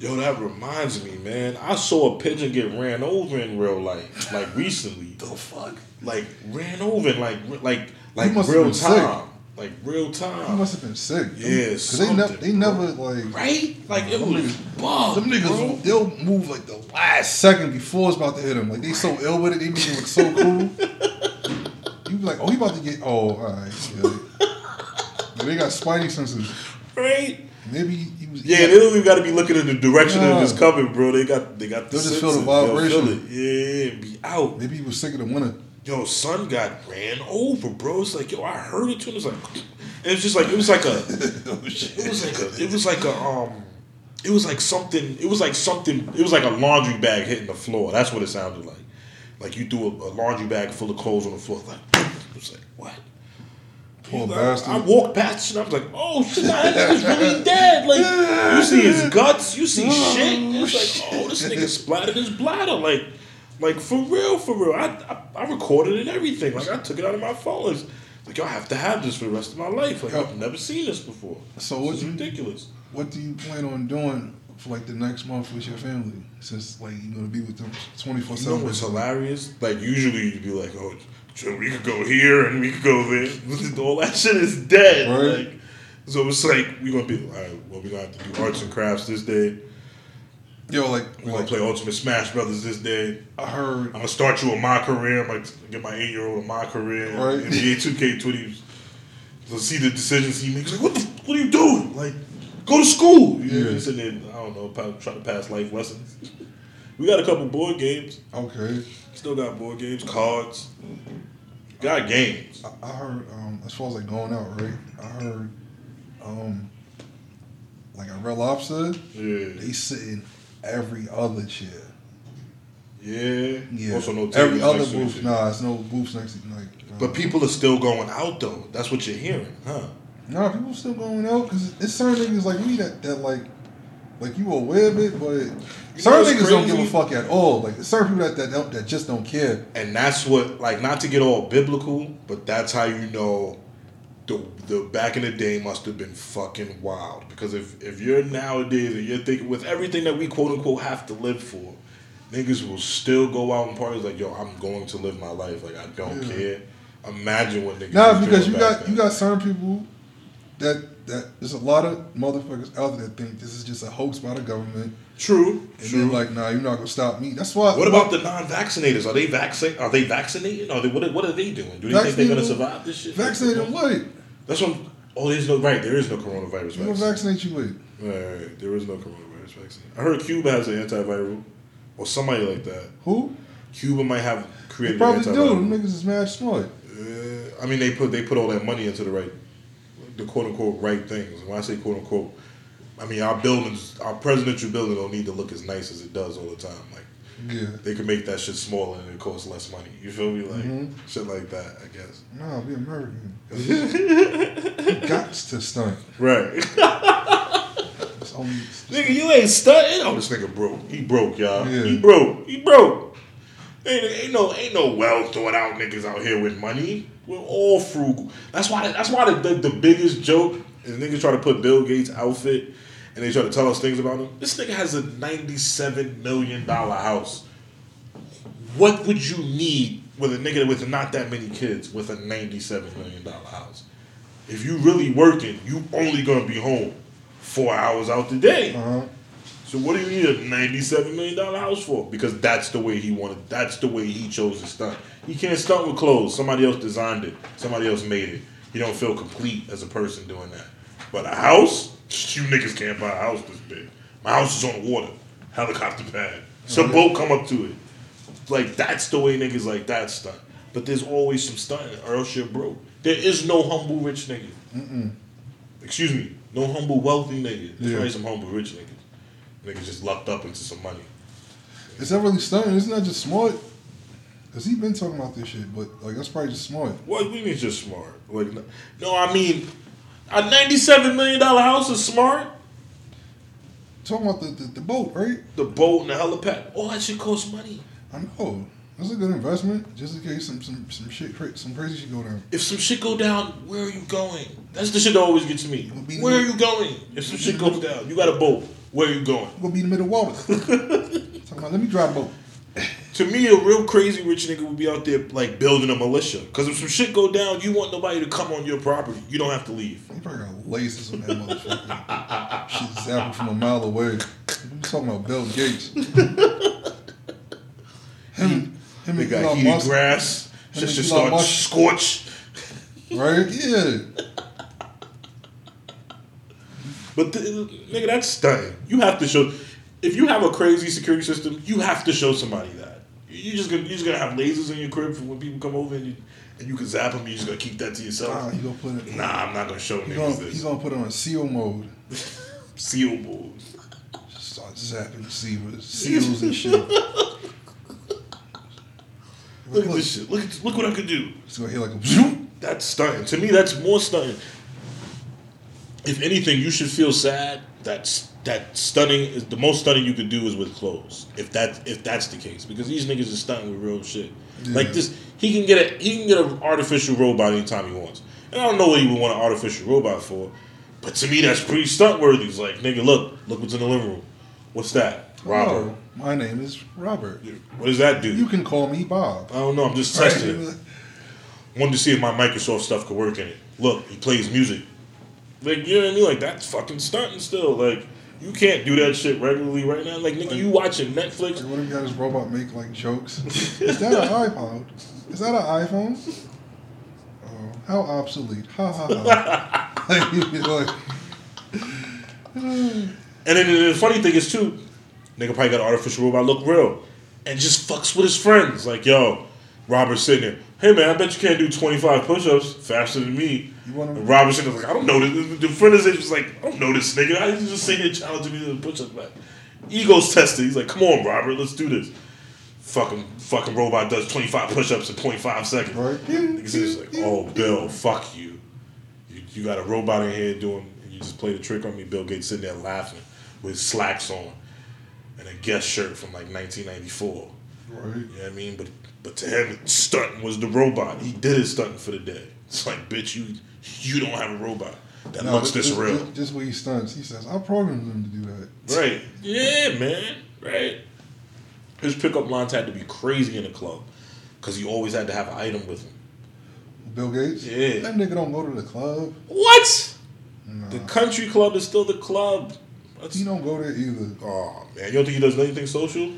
Yo, that reminds me, man. I saw a pigeon get ran over in real life, like recently. The fuck? Like ran over, in, like like like real been sick. time, like real He time, must have been sick. Yeah, because they never they never like. right? Like it was bugged, Them niggas, bro. they'll move like the last second before it's about to hit them. Like they so ill with it, they make it look so cool. you be like, oh, he about to get. Oh, all right. Yeah. They got spidey senses. right? Maybe he. Yeah, they don't even got to be looking in the direction Nah. of it's coming, bro. They got they got the They'll just feel the vibration. feel it. Yeah, be out. Maybe he was sick of the winter. Yo, son got ran over, bro. It's like yo, I heard it too. And it's like, and it's just like it was like a, oh it was like a, it was like a um, it was like something. It was like something. It was like a laundry bag hitting the floor. That's what it sounded like. Like you threw a, a laundry bag full of clothes on the floor. Like it was like what? Poor I, bastard. I walked past and I was like, "Oh shit, nah, that nigga's really dead." Like you see his guts, you see oh, shit. and It's like, "Oh, this nigga splattered his bladder." Like, like for real, for real. I, I, I recorded it and everything. Like I took it out of my phone. It's like y'all have to have this for the rest of my life. Like I've never seen this before. So what It's ridiculous. what do you plan on doing for like the next month with your family? Since like you're gonna be with them twenty four seven. what's hilarious? Like usually you'd be like, "Oh, so we could go here and we could go there." All that shit is dead. Right. Like, so it's like we're gonna be all right. Well, we're gonna have to do arts and crafts this day. Yo, like, We're gonna play Ultimate Smash Brothers this day. I heard I'm gonna start you on my career. I'm gonna get my eight year old on my career. Right. NBA 2K20. So see the decisions he makes. Like, what the, what are you doing? Like, go to school. You Yeah. sitting there, I don't know, trying to pass life lessons. we got a couple board games. okay. Still got board games, cards. Got games. I, I heard um as far as like going out, right? I heard um like a Red Lobster, Yeah. they sit in every other chair. Yeah. Yeah. Also no every other booth. Nah, it's no booths next to like. uh, But people are still going out though. That's what you're hearing, huh? Nah, people still going out because it's certain niggas like me that that like like you aware of it, but know certain what's niggas don't give a fuck at all. Like certain people that that, don't, that just don't care. And that's what, like, not to get all biblical, but that's how you know the the back in the day must have been fucking wild. Because if if you're nowadays and you're thinking with everything that we quote unquote have to live for, niggas will still go out and parties like, yo, I'm going to live my life. Like I don't Yeah. care. Imagine what niggas. Nah, because you got then. you got certain people that that there's a lot of motherfuckers out there that think this is just a hoax by the government, true. and True. then like, nah, you're not gonna stop me. That's why. what about the non-vaccinators? Are they vaccinated? Are they vaccinated? Are they what? Are, what are they doing? Do they think they're gonna survive this shit? vaccinated? What? That's what. Oh, there's no right. There is no coronavirus vaccine. vaccinate you with? Right, right. There is no coronavirus vaccine. I heard Cuba has an antiviral, or somebody like that. Who? Cuba might have They created probably an do. Them niggas is mad smart. Uh, I mean, they put they put all that money into the right, the quote unquote right things. When I say quote unquote, I mean our buildings, our presidential building don't need to look as nice as it does all the time. Like Yeah. they could make that shit smaller and it costs less money. You feel me? Like Mhm. shit like that. I guess. No, we American. got to stunt. Right. It's only. Nigga, you ain't stunting. Oh, this nigga broke. He broke, y'all. Yeah. He broke. He broke. Ain't, ain't no ain't no well thought out niggas out here with money. We're all frugal. That's why that's why the, the, the biggest joke is niggas try to put Bill Gates outfit and they try to tell us things about him. This nigga has a ninety seven million dollar house. What would you need with a nigga with not that many kids with a ninety seven million dollar house? If you really working, you only gonna be home four hours out the day. Uh huh. So what do you need a ninety-seven million dollar house for? Because that's the way he wanted. That's the way he chose to stunt. He can't stunt with clothes. Somebody else designed it. Somebody else made it. You don't feel complete as a person doing that. But a house, you niggas can't buy a house this big. My house is on the water, helicopter pad. Some boat come up to it. Like that's the way niggas like that stunt. But there's always some stunting, or else you're broke. There is no humble rich nigga. Mm-mm. Excuse me, no humble wealthy nigga. There's Yeah. probably some humble rich niggas. Niggas just lucked up into some money. Is that really stunning? Isn't that just smart? Cause he been talking about this shit, but like that's probably just smart. What we mean is just smart? Like no, I mean a ninety-seven million dollar house is smart. Talking about the, the, the boat, right? The boat and the helipad, all that shit costs money. I know. That's a good investment, just in case some some some shit, some crazy shit go down. If some shit go down, where are you going? That's the shit that always gets me. We'll Where are you going? If some shit goes down, you got a boat. Where are you going? I'm gonna be in the middle of water. Talking about, let me drive the boat. To me, a real crazy rich nigga would be out there like building a militia. Cause if some shit go down, you want nobody to come on your property. You don't have to leave. He probably got lasers on that motherfucker. Shit zapping from a mile away. We talking about Bill Gates. Him, him They got heated Musk, grass. Him Just to start Musk. scorch. right? Yeah. But th- nigga, that's stunning. You have to show. If you have a crazy security system, you have to show somebody that. You just gonna you just gonna have lasers in your crib for when people come over and you and you can zap them. You just gonna keep that to Nah, yourself. gonna put it. Nah, I'm not gonna show He niggas gonna, this. gonna put it on seal mode. Seal board. Start zapping receivers, seals and shit. Look at this shit. Look at look what I could do. It's gonna hear like a zoom. That's stunning. To me, that's more stunning. If anything, you should feel sad. That's that stunning is the most stunning you could do is with clothes. If that if that's the case, because these niggas are stunting with real shit. Like this, he can get a he can get an artificial robot anytime he wants. And I don't know what he would want an artificial robot for, but to me that's pretty stunt worthy. It's like nigga, look, look what's in the living room. What's that? Robert. Hello, my name is Robert. What does that do? You can call me Bob. I don't know. I'm just testing it. Wanted to see if my Microsoft stuff could work in it. Look, he plays music. Like, you know what I mean? Like, that's fucking stunting still. Like, you can't do that shit regularly right now. Like, nigga, you watching Netflix. Like, what if you had this robot make like jokes? Is that an iPod? Is that an iPhone? Oh, how obsolete! Ha ha ha! like, And then the funny thing is, too, nigga probably got an artificial robot look real. And just fucks with his friends. Like, yo, Robert's sitting there. Hey, man, I bet you can't do 25 push ups faster than me. You wanna- And Robert's sitting like, I don't know this. The friend is just like, I don't know this nigga. I just sit here challenging me to push ups back? Ego's tested. He's like, come on, Robert, let's do this. Fucking fucking robot does 25 push ups in 0.5 seconds. right? Niggas is like, oh, Bill, fuck you. you. You got a robot in here doing, and you just played a trick on me. Bill Gates sitting there laughing. with slacks on and a guest shirt from like 1994. Right. You know what I mean? But but to him, stunting was the robot. He did his stunting for the day. It's like, bitch, you you don't have a robot that No, looks just, this real. Just, just what he stunts. He says, I programmed him to do that. Right. Yeah, man. Right. His pickup lines had to be crazy in the club because he always had to have an item with him. Bill Gates? Yeah. That nigga don't go to the club. What? Nah. The country club is still the club. That's, He don't go there either. oh man, you don't think he does anything social?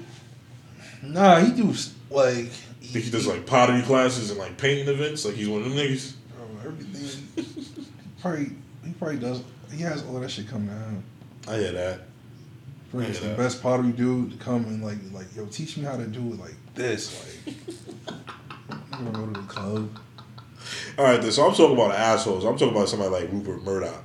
Nah, he do s- like Think he does like pottery classes and like painting events? Like he's one of them niggas. Bro, everything. probably he probably does. He has all that shit coming down. I hear that. It's the best pottery dude to come and like like yo teach me how to do it like this. Like I'm gonna go to the club. All right, so I'm talking about assholes. I'm talking about somebody like Rupert Murdoch.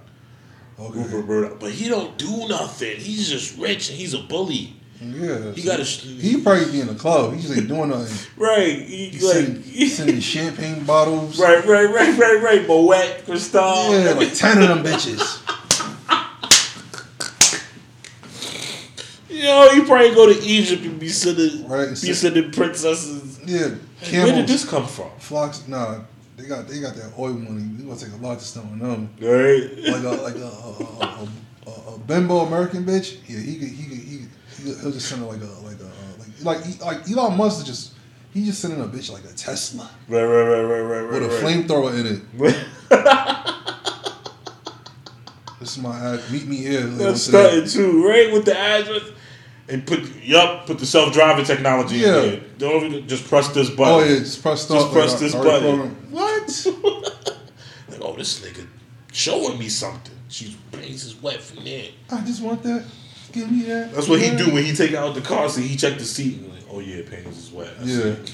Okay. Rupert Murdoch, but he don't do nothing. He's just rich and he's a bully. Yeah. He so got a He probably be in the club. He's like doing nothing. right. He, He's like sending, sending champagne bottles. right, right, right, right, right. Moet, Cristal. Yeah, like ten of them bitches. Yo, he probably go to Egypt and be sending, Right, be sending princesses. Yeah, Where did this come from? flocks. Nah, they got they got that oil money. We gonna take a lot to stone on them. Right. Like a like a a, a, a, a bimbo American bitch. Yeah, he could he could he could, he'll just send her like a like a uh, like like like Elon Musk is just he just sending a bitch like a Tesla Right, right, right, right, right, right. with a right. flamethrower in it. This is my ad. Meet me here. That's stunting too, right? With the address. And put yup, put the self driving technology Yeah. in there. Don't just press this button. Oh yeah, just press start. Just press like, this already button. What? Like, oh, this nigga showing me something. She's brains is wet from there. I just want that. Give me that. That's what he do when he take out the car. So he check the seat and like, oh yeah, panties is wet. I Yeah. see.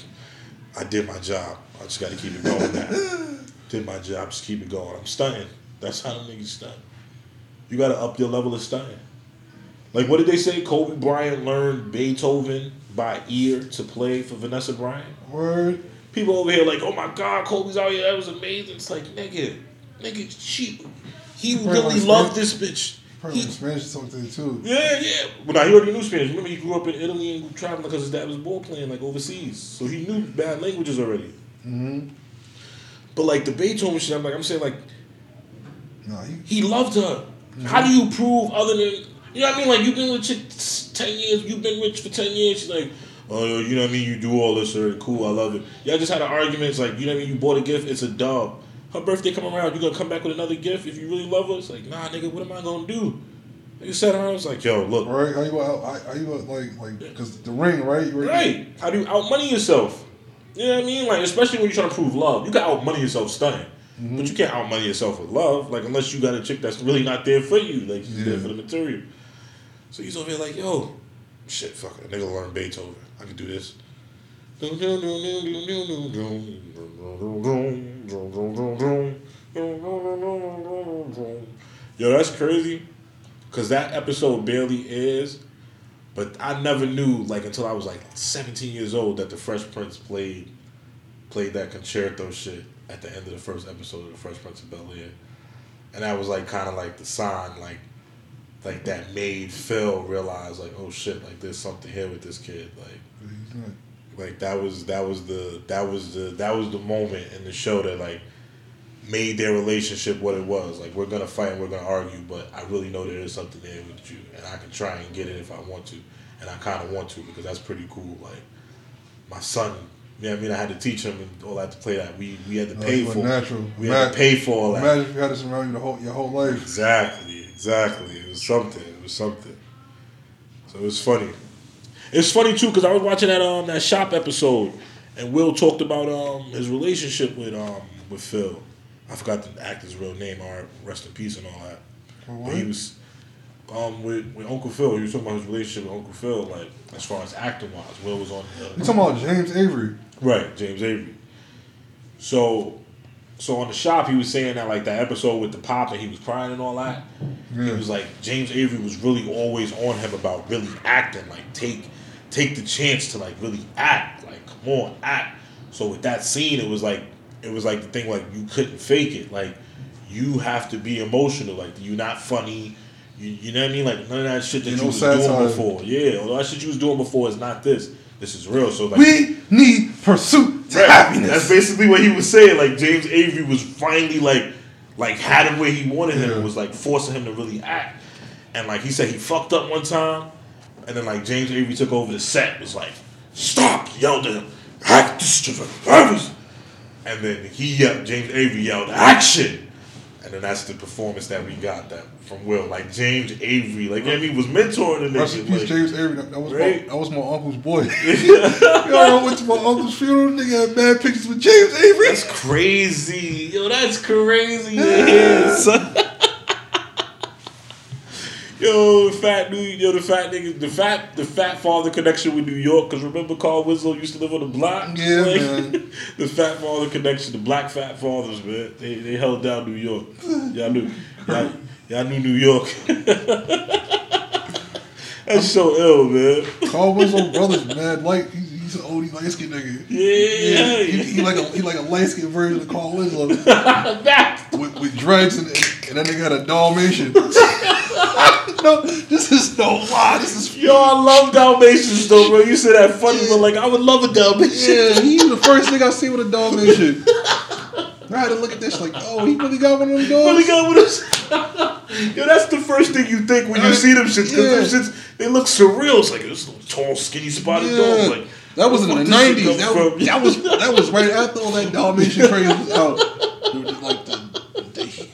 I did my job. I just got to keep it going now. did my job. Just keep it going. I'm stunting. That's how the niggas stunt. You got to up your level of stunting. Like what did they say? Kobe Bryant learned Beethoven by ear to play for Vanessa Bryant. Word. People over here like, oh my god, Kobe's out here. That was amazing. It's like nigga, nigga, she, he really loved this bitch. Probably He- Spanish talk something too. yeah, yeah. But now he already knew Spanish. Remember, he grew up in Italy and traveling because his dad was ball playing like overseas, so he knew bad languages already. Mm-hmm. But like the Beethoven shit, I'm like, I'm saying like Nah, he, he loved her. How do you prove other than you know what I mean? Like you've been with chick ten years, you've been rich for ten years. She's like, oh, you know what I mean? You do all this, or cool, I love it. Y'all just had an argument. It's like you know what I mean? You bought a gift, it's a dub. Her birthday come around, you gonna come back with another gift if you really love her? It's like, nah, nigga, what am I gonna do? You sat around, was like, yo, look, right? How you gonna- how, how you gonna, like like because the ring, right? You're Right. How do you outmoney yourself? You know what I mean? Like, especially when you're trying to prove love. You can outmoney yourself stunning. Mm-hmm. But you can't outmoney yourself with love. Like, unless you got a chick that's really not there for you. Like, she's there Yeah. for the material. So he's over here like, yo, shit, fuck it. Nigga learn Beethoven. I can do this. Yo, that's crazy. Cause that episode barely is, but I never knew like until I was like 17 years old that the Fresh Prince played played that concerto shit at the end of the first episode of the Fresh Prince of Bel Air, and that was like kind of like the sign like like that made Phil realize like oh shit like there's something here with this kid like like that was that was the that was the that was the moment in the show that like made their relationship what it was. Like we're gonna fight and we're gonna argue, but I really know there is something there with you, and I can try and get it if I want to, and I kind of want to because that's pretty cool. Like my son, you know I mean? I had to teach him and all that to play that. We we had to oh, pay you for natural. we had to pay for all that. Imagine if you had this around you the whole your whole life. Exactly, exactly. It was something. It was something. So it was funny. It's funny too because I was watching that um that shop episode, and Will talked about um his relationship with um with Phil. I forgot the actor's real name. All right, rest in peace and all that. Or But he was um with, with Uncle Phil. He was talking about his relationship with Uncle Phil, like as far as acting wise. Will was on. Uh, You talking about James Avery? Right, James Avery. So, so on the shop, he was saying that like that episode with the pop and he was crying and all that. He was like James Avery was really always on him about really acting, like take take the chance to like really act, like come on, act. So with that scene, it was like it was like the thing like you couldn't fake it, like you have to be emotional, like you're not funny, You, you know what I mean? Like none of that shit that You you, know, was doing satire. before. Yeah, all that shit you was doing before is not this. This is real. So like, We need pursuit to Right. happiness. That's basically what he was saying. Like James Avery was finally like, like had him where he wanted him. Yeah. and was like forcing him to really act. And like he said, he fucked up one time, and then like James Avery took over the set. Was like, stop! Yelled at him, act this to the purpose. And then he yelled. James Avery yelled, action. And then that's the performance that we got that from Will. Like James Avery, like I mean, was mentoring the nigga. Like, James Avery. That, that was Right. my, that was my uncle's boy. Yo, I went to my uncle's funeral. Nigga had bad pictures with James Avery. That's crazy. Yo, that's crazy. to hear, son. Yo, the fat dude, yo, the fat nigga, the fat, the fat father connection with New York. Cause remember, Carl Winslow used to live on the block. Yeah, man. the fat father connection, the black fat fathers, man. They they held down New York. Y'all knew, y'all, y'all knew New York. That's so ill, man. Carl Winslow brothers man. Like He's, he's an oldie light skinned nigga. Yeah, he, he like a he like a light skinned version of Carl Winslow with, with dreads and, and that nigga had a Dalmatian. no, this is no lie. This is Yo, I love Dalmatians though, bro. You said that funny, but like I would love a Dalmatian. yeah. He was the first nigga I see with a Dalmatian. I had to look at this like, oh, he really got one of them Really dogs. got with us. Yo, that's the first thing you think when you uh, see them shits. Cause them shits, they look surreal. It's like this little tall, skinny, spotted Yeah. dog. Like That was in the fuck this shit nineties. That, was- that was that was right after all that Dalmatian craze was out. Dude, Like the, the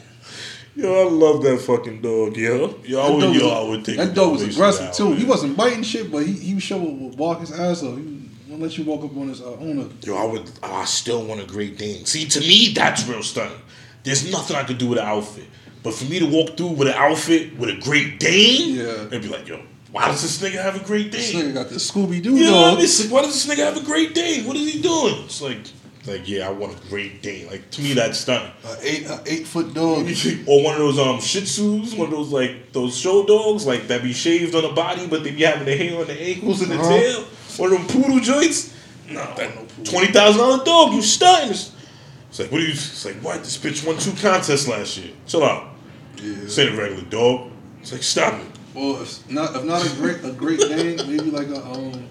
Yo, I love that fucking dog, yo. Yo, I would, yo, I would take that dog was aggressive too. He wasn't biting shit, but he he would show would walk his ass up. He wouldn't let you walk up on his uh, owner. Yo, I would. I still want a Great Dane. See, to me, that's real stunning. There's nothing I could do with an outfit, but for me to walk through with an outfit with a Great Dane, Yeah. and be like, yo, why does this nigga have a Great day? This nigga got the Scooby Doo You know what I mean? Like, why does this nigga have a Great day? What is he doing? It's like, like yeah, I want a Great day. Like to me, that's stunning. A eight a eight foot dog. or one of those um Shih Tzus, one of those like those show dogs, like that be shaved on the body, but they be having the hair on the ankles and the Uh-huh. tail. One of them poodle joints. No, that twenty thousand dollar dog, you stunning. It's, like, what do you? It's like, what? This bitch won two contests last year. Chill out. Yeah. This ain't a regular dog. It's like, stop it. Well, if not if not a great a great Dane, maybe like a um,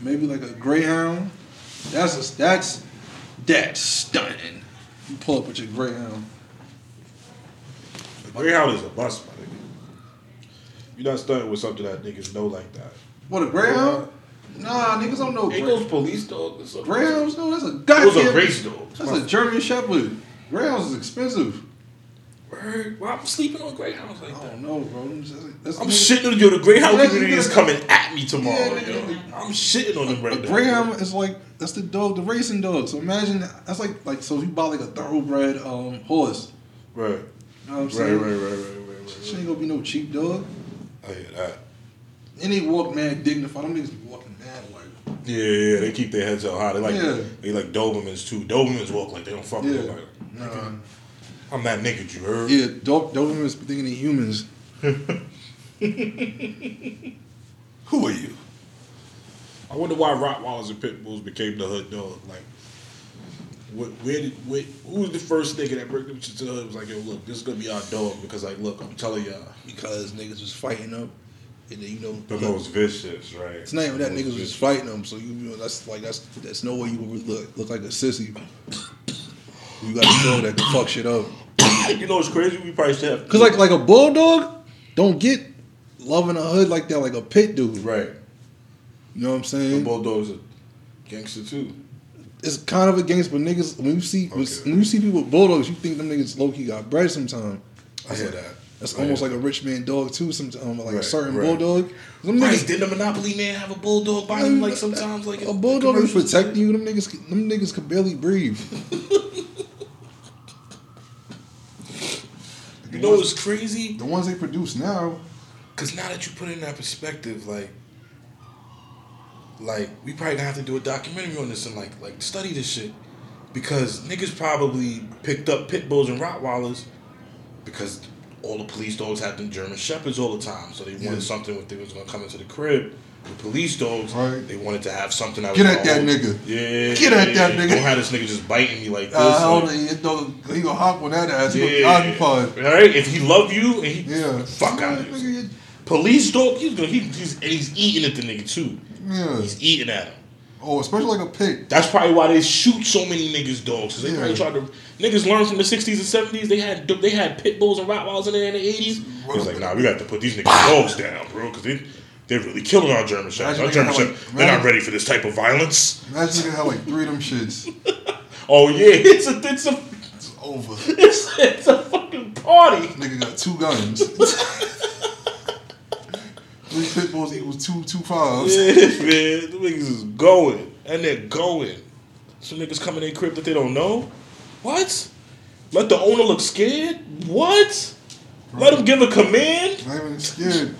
maybe like a Greyhound. That's a, that's that's stunning. You pull up with your Greyhound. The Greyhound is a bust, my nigga. You're not starting with something that niggas know like that. What a Greyhound? Nah, niggas don't know Ain't Grey- those police dogs? Greyhounds. No, that's a Those goddamn. are race dogs. That's a German Shepherd. Greyhounds is expensive. Word. Why I'm sleeping on Greyhounds like I that? don't know, bro. Them just- That's I'm shitting on yo. The Greyhound Yeah, community is coming at me tomorrow. Yeah, yo. nigga. I'm shitting on them right now. Greyhound is like that's the dog, the racing dog. So imagine that's like like so if you buy like a thoroughbred um horse. Right. You know what I'm Right, saying? right, right, right, right, She right. ain't gonna be no cheap dog. I hear that. And they walk mad dignified. Them niggas be walking mad like Yeah, yeah, they keep their heads up high. They like Yeah. they like Dobermans too. Dobermans walk like they don't fuck Yeah. with like Nah. I'm that nigga you heard. Yeah, Dobermans be thinking they humans. Who are you? I wonder why Rottweilers and Pit Bulls became the hood dog. Like, what, where did where, who was the first nigga that brought them shit to the hood? Was like, yo, look, this is gonna be our dog because like, look, I'm telling y'all, Because niggas was fighting them. And then you know the most vicious, right? it's not even that niggas was vicious. fighting them, so you know that's like that's that's no way you would look look like a sissy. You got a dog that can fuck shit up. You know what's crazy? We probably should have Cause like like a bulldog don't get love in a hood like that like a pit dude. right. You know what I'm The saying? bulldogs are gangster too. It's kind of against, but niggas when you see when you see people with bulldogs, you think them niggas low key got bread sometimes. I hear that. That's I almost like a rich man dog too. Sometimes um, like a certain right. bulldog. Them Right, niggas, didn't the Monopoly man have a bulldog by him like sometimes like a in bulldog is commercials? protecting you. Them niggas, them niggas could barely breathe. You know what's crazy? The ones they produce now, Cause now that you put it in that perspective, like, like we probably gonna have to do a documentary on this and like like study this shit, because niggas probably picked up pit bulls and Rottweilers, because all the police dogs had them German shepherds all the time, so they wanted Yeah. something if they was gonna come into the crib The police dogs, Right. they wanted to have something that Get at that nigga. Yeah. Get at that nigga. Don't have this nigga just biting me like this. Uh, like- he, he gonna hop on that ass. He gonna be yeah. occupied. All right. If he love you and he Yeah. fuck out Nigga, Police dog, he's gonna he, he's and he's eating at the nigga too. Yeah. He's eating at him. Oh, especially like a pig. That's probably why they shoot so many niggas dogs. Cause they Yeah. probably tried to niggas learn from the sixties and seventies. They had they had pit bulls and rottweilers in there in the eighties. It was like, nah, we got to put these niggas dogs down, bro, because they they're really killing our German shepherds. Our German shepherds, like- they're not ready for this type of violence. Imagine you had like three of them shits. Oh yeah, it's a it's a It's over. it's, it's a fucking party. Nigga got two guns. Three pit bulls equals two two fives. Yeah, man, the niggas is going and they're going. Some niggas coming in their crib that they don't know. What? Let the owner look scared? What? Let him give a command? Not even scared.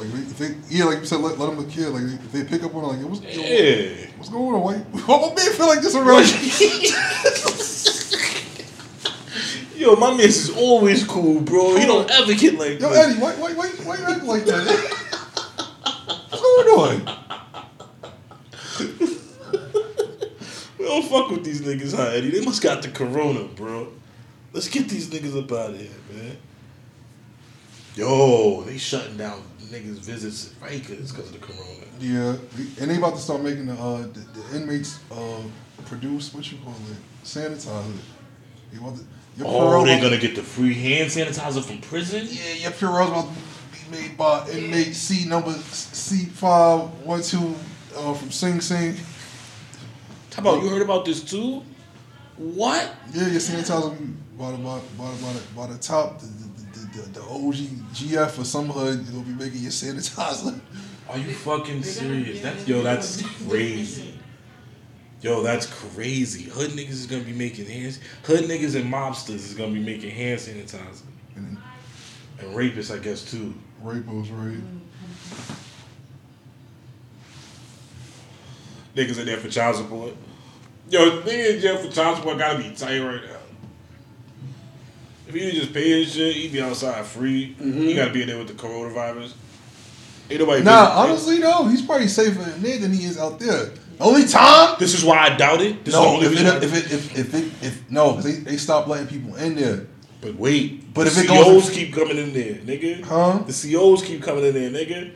Like they, yeah, like you said, let, let them look kid. Like if they pick up on like what's, Yeah. what's going on? Why, why my man feel like this around? Yo, my man is always cool, bro. He don't ever get like Yo. Eddie, why, why, why, why you acting like that? what's going on? We don't fuck with these niggas, huh, Eddie? They must got the corona, bro. Let's get these niggas up out of here, man. Yo, they shutting down niggas' visits Rikers because of the corona. Yeah, and they about to start making the uh, the, the inmates uh, produce what you call it sanitizer. They about to, your Oh, they're gonna get the free hand sanitizer from prison? Yeah, your Purell's about to be made by inmate C number C five one two uh, from Sing Sing. How about you heard about this too? What? Yeah, your sanitizer by the by, by, by, the, by the top. The, the, the, the, the OG GF or some hood, you'll be making your sanitizer. Are you fucking serious? That's yo, that's crazy. Yo, that's crazy. Hood niggas is gonna be making hands. Hood niggas and mobsters is gonna be making hand sanitizer. And And rapists, I guess too. Rapists, right? Niggas in there for child support. Yo, niggas in jail for child support gotta be tight right now. If he just pay his shit, he'd be outside free. He mm-hmm. gotta be in there with the coronavirus. Ain't nobody. Nah, honestly though, he's probably safer in there than he is out there. Only time. This is why I doubt it. This is the No, only if it, if it, if if it, if no, because they, they stopped letting people in there. But wait, But the if it COs goes- keep coming in there, nigga. Huh? The COs keep coming in there, nigga.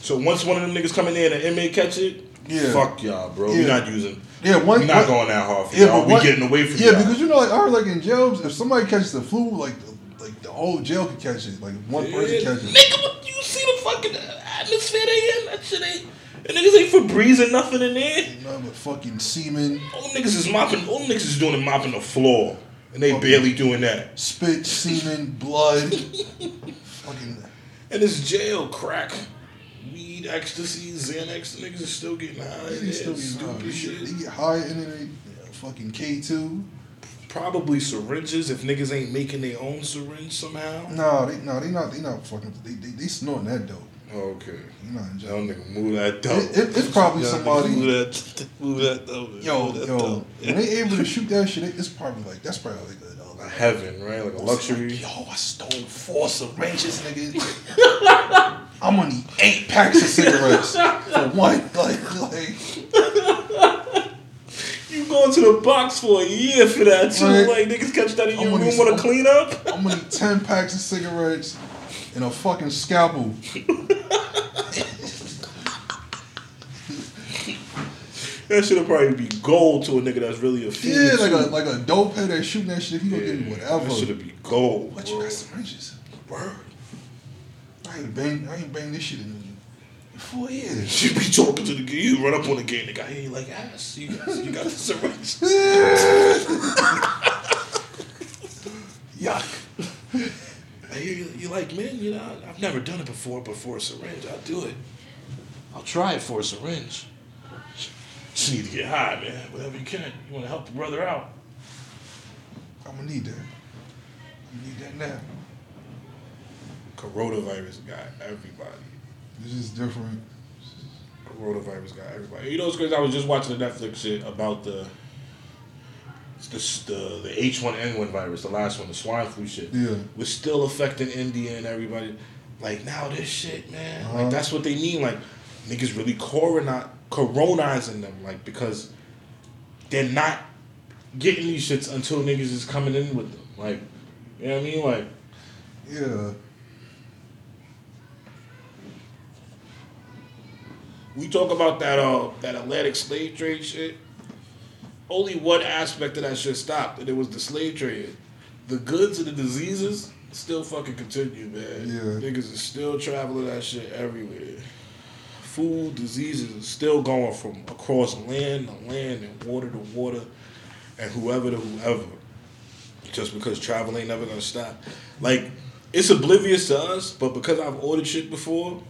So once one of them niggas come in there and an inmate catch it, Yeah. fuck y'all, bro. Yeah. We're not using. Yeah, one. We're not one- going that hard for Yeah, y'all. but We one- getting away from Yeah, y'all. because you know, like I heard, like in jails, if somebody catches the flu, like like the whole jail could catch it. Like one person catches it. Nigga, what, you see the fucking atmosphere they in? That shit ain't. And niggas ain't for or nothing in there. Nothing but fucking semen, All niggas is mopping. All niggas is doing is mopping the floor, and they Okay. barely doing that. spit, semen, blood. fucking. And it's jail crack. Weed, ecstasy, Xanax, the niggas are still getting high. They still get stupid high. Shit. they get high and then they yeah, fucking K two. Probably syringes if niggas ain't making their own syringe somehow. No, they no, they not. They not fucking. They they, they snorting that dope. Okay. You know. Y'all nigga move that dope. It- it- it's probably somebody- Move that, move that dope. Yo, that yo, dope. when they able to shoot that shit, it's probably like that's probably like a, A heaven, right? Like a luxury. Yo, I stole four syringes, nigga. I'm gonna need eight packs of cigarettes for one. Like, like, You going to the box for a year for that too. Right. Like niggas catch that in your gonna room want to clean up. I'm gonna need ten packs of cigarettes and a fucking scalpel. That should have probably be gold to a nigga that's really a fiend. Yeah, like too. a like a dope head that's shooting that shit. He gonna give you whatever. That should have be gold. But you got syringes. Word. I ain't bang. I ain't bang this shit in four years. You be talking to the guy, you run up on the gate, the guy, you like ah, ass. You got, you got the syringe. Yuck. You, you like men, you know, I've never done it before, but for a syringe, I'll do it. I'll try it for a syringe. Just need to get high, man. Whatever you can. You want to help the brother out. I'm gonna need that. I need that now. Coronavirus got everybody. This is different. Coronavirus got everybody. You know what's crazy? I was just watching the Netflix shit about the the the, the H1N1 virus, the last one, the swine flu shit. Yeah. Was still affecting India and everybody. Like now this shit, man. Uh-huh. Like that's what they mean. Like niggas really corona coronizing them, like because they're not getting these shits until niggas is coming in with them. Like, you know what I mean? Like, Yeah. We talk about that uh that Atlantic slave trade shit. Only one aspect of that shit stopped, and it was the slave trade. The goods and the diseases still fucking continue, man. Yeah. Niggas is still traveling that shit everywhere. Food, diseases is still going from across land to land and water to water and whoever to whoever. Just because travel ain't never gonna stop. Like, it's oblivious to us, but because I've ordered shit before,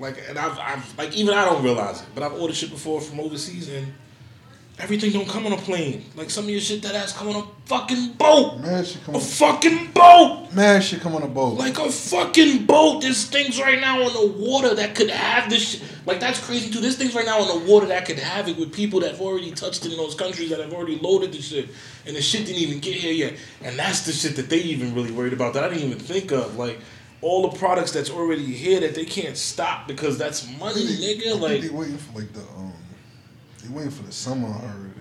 like, and I've, I've, like, even I don't realize it, but I've ordered shit before from overseas, and everything don't come on a plane. Like, some of your shit that ass come on a fucking boat. Man, shit come A on. A fucking boat. Man, shit come on a boat. Like a fucking boat. There's things right now on the water that could have this shit. Like, that's crazy too. There's things right now on the water that could have it with people that have already touched it in those countries that have already loaded the shit. And the shit didn't even get here yet. And that's the shit that they even really worried about that I didn't even think of. Like, all the products that's already here that they can't stop because that's money, they- nigga. think Like, they waiting for like the um, they waiting for the summer. I heard.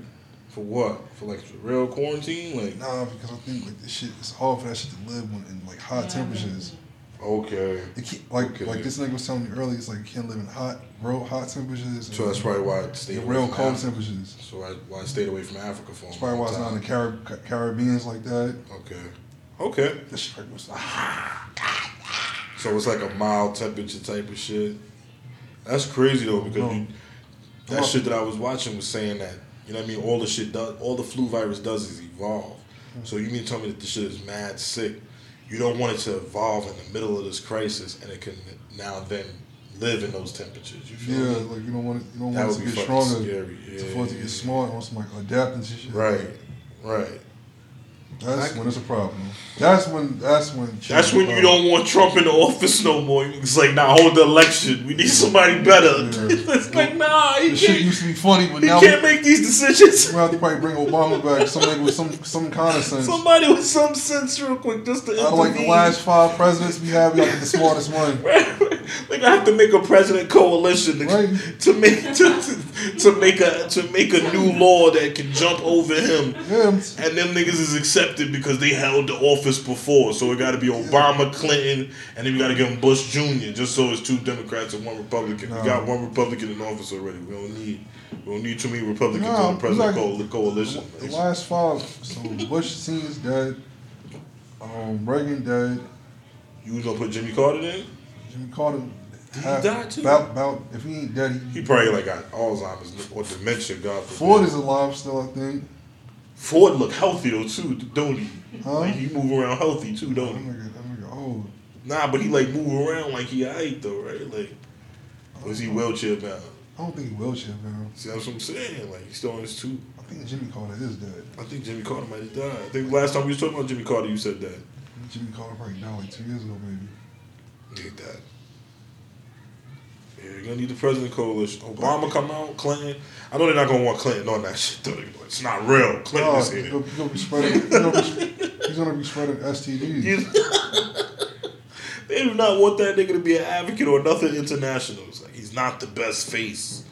for what? For like real quarantine? Like, Nah, because I think like this shit it's hard for that shit to live when, in like hot temperatures. okay. It can't, like Okay. like this nigga was telling me earlier, it's like you can't live in hot, real hot temperatures. So that's probably why I stayed away real from cold Africa. temperatures. So I, why I stayed away from Africa for a That's probably why it's not in time. the Carib- Caribbeans like that. Okay. Okay. That shit like was So it's like a mild temperature type of shit. That's crazy though because No. you, that shit that I was watching was saying that you know what I mean. All the shit does, all the flu virus does is evolve. Mm. So you mean tell me that the shit is mad sick? You don't want it to evolve in the middle of this crisis and it can now then live in those temperatures. You feel yeah, me? like you don't want it, you don't That want it to be get stronger. scary. Yeah, to it to get yeah. small, it wants to like adapting to shit. Right, right. That's when it's a problem. That's when. That's when. That's when you don't want Trump in the office no more. It's like, nah, hold the election. We need somebody better. Yeah. it's like, nah, he The shit can't, used to be funny, but he now can't make these decisions. we're have to probably bring Obama back. Something with some some kind of sense. Somebody with some sense, real quick, just to Out like the last five presidents we have, we got the smartest one. They gonna have to make a president coalition to, Right. to make to, to, to make a to make a new law that can jump over him. Yeah, And them niggas is accepted because they held the office before. So it got to be Obama, Clinton, and then we got to give them Bush Jr. Just so it's two Democrats and one Republican. No. We got one Republican in office already. We don't need we don't need too many Republicans No, on the president we coal- coalition. the last fall, So Bush senior's dead. Um, Reagan dead. You was gonna put Jimmy Carter in? Jimmy Carter. he had- die too? About, about if he ain't dead, he, He probably like got Alzheimer's or dementia. God forbid. Ford is alive still, I think. Ford look healthy though too, don't he? Huh? Like he move around healthy too, That don't he? nigga, that nigga old. Nah, but he like move around like he alright though, right? Like, was he uh-huh. wheelchair bound? I don't think he wheelchair bound. See, that's what I'm saying. Like, he's still on his two. I think Jimmy Carter is dead. I think Jimmy Carter might have died. I think last time we was talking about Jimmy Carter, you said that. Jimmy Carter probably died like two years ago, maybe. He died. Yeah, you're gonna need the president coalition. Obama come out, Clinton. I know they're not gonna want Clinton on that shit though. It's not real. Clinton Oh, is he's here. he's gonna be spreading. Gonna be, he's gonna be spreading STDs. They do not want that nigga to be an advocate or nothing international. It's like he's not the best face.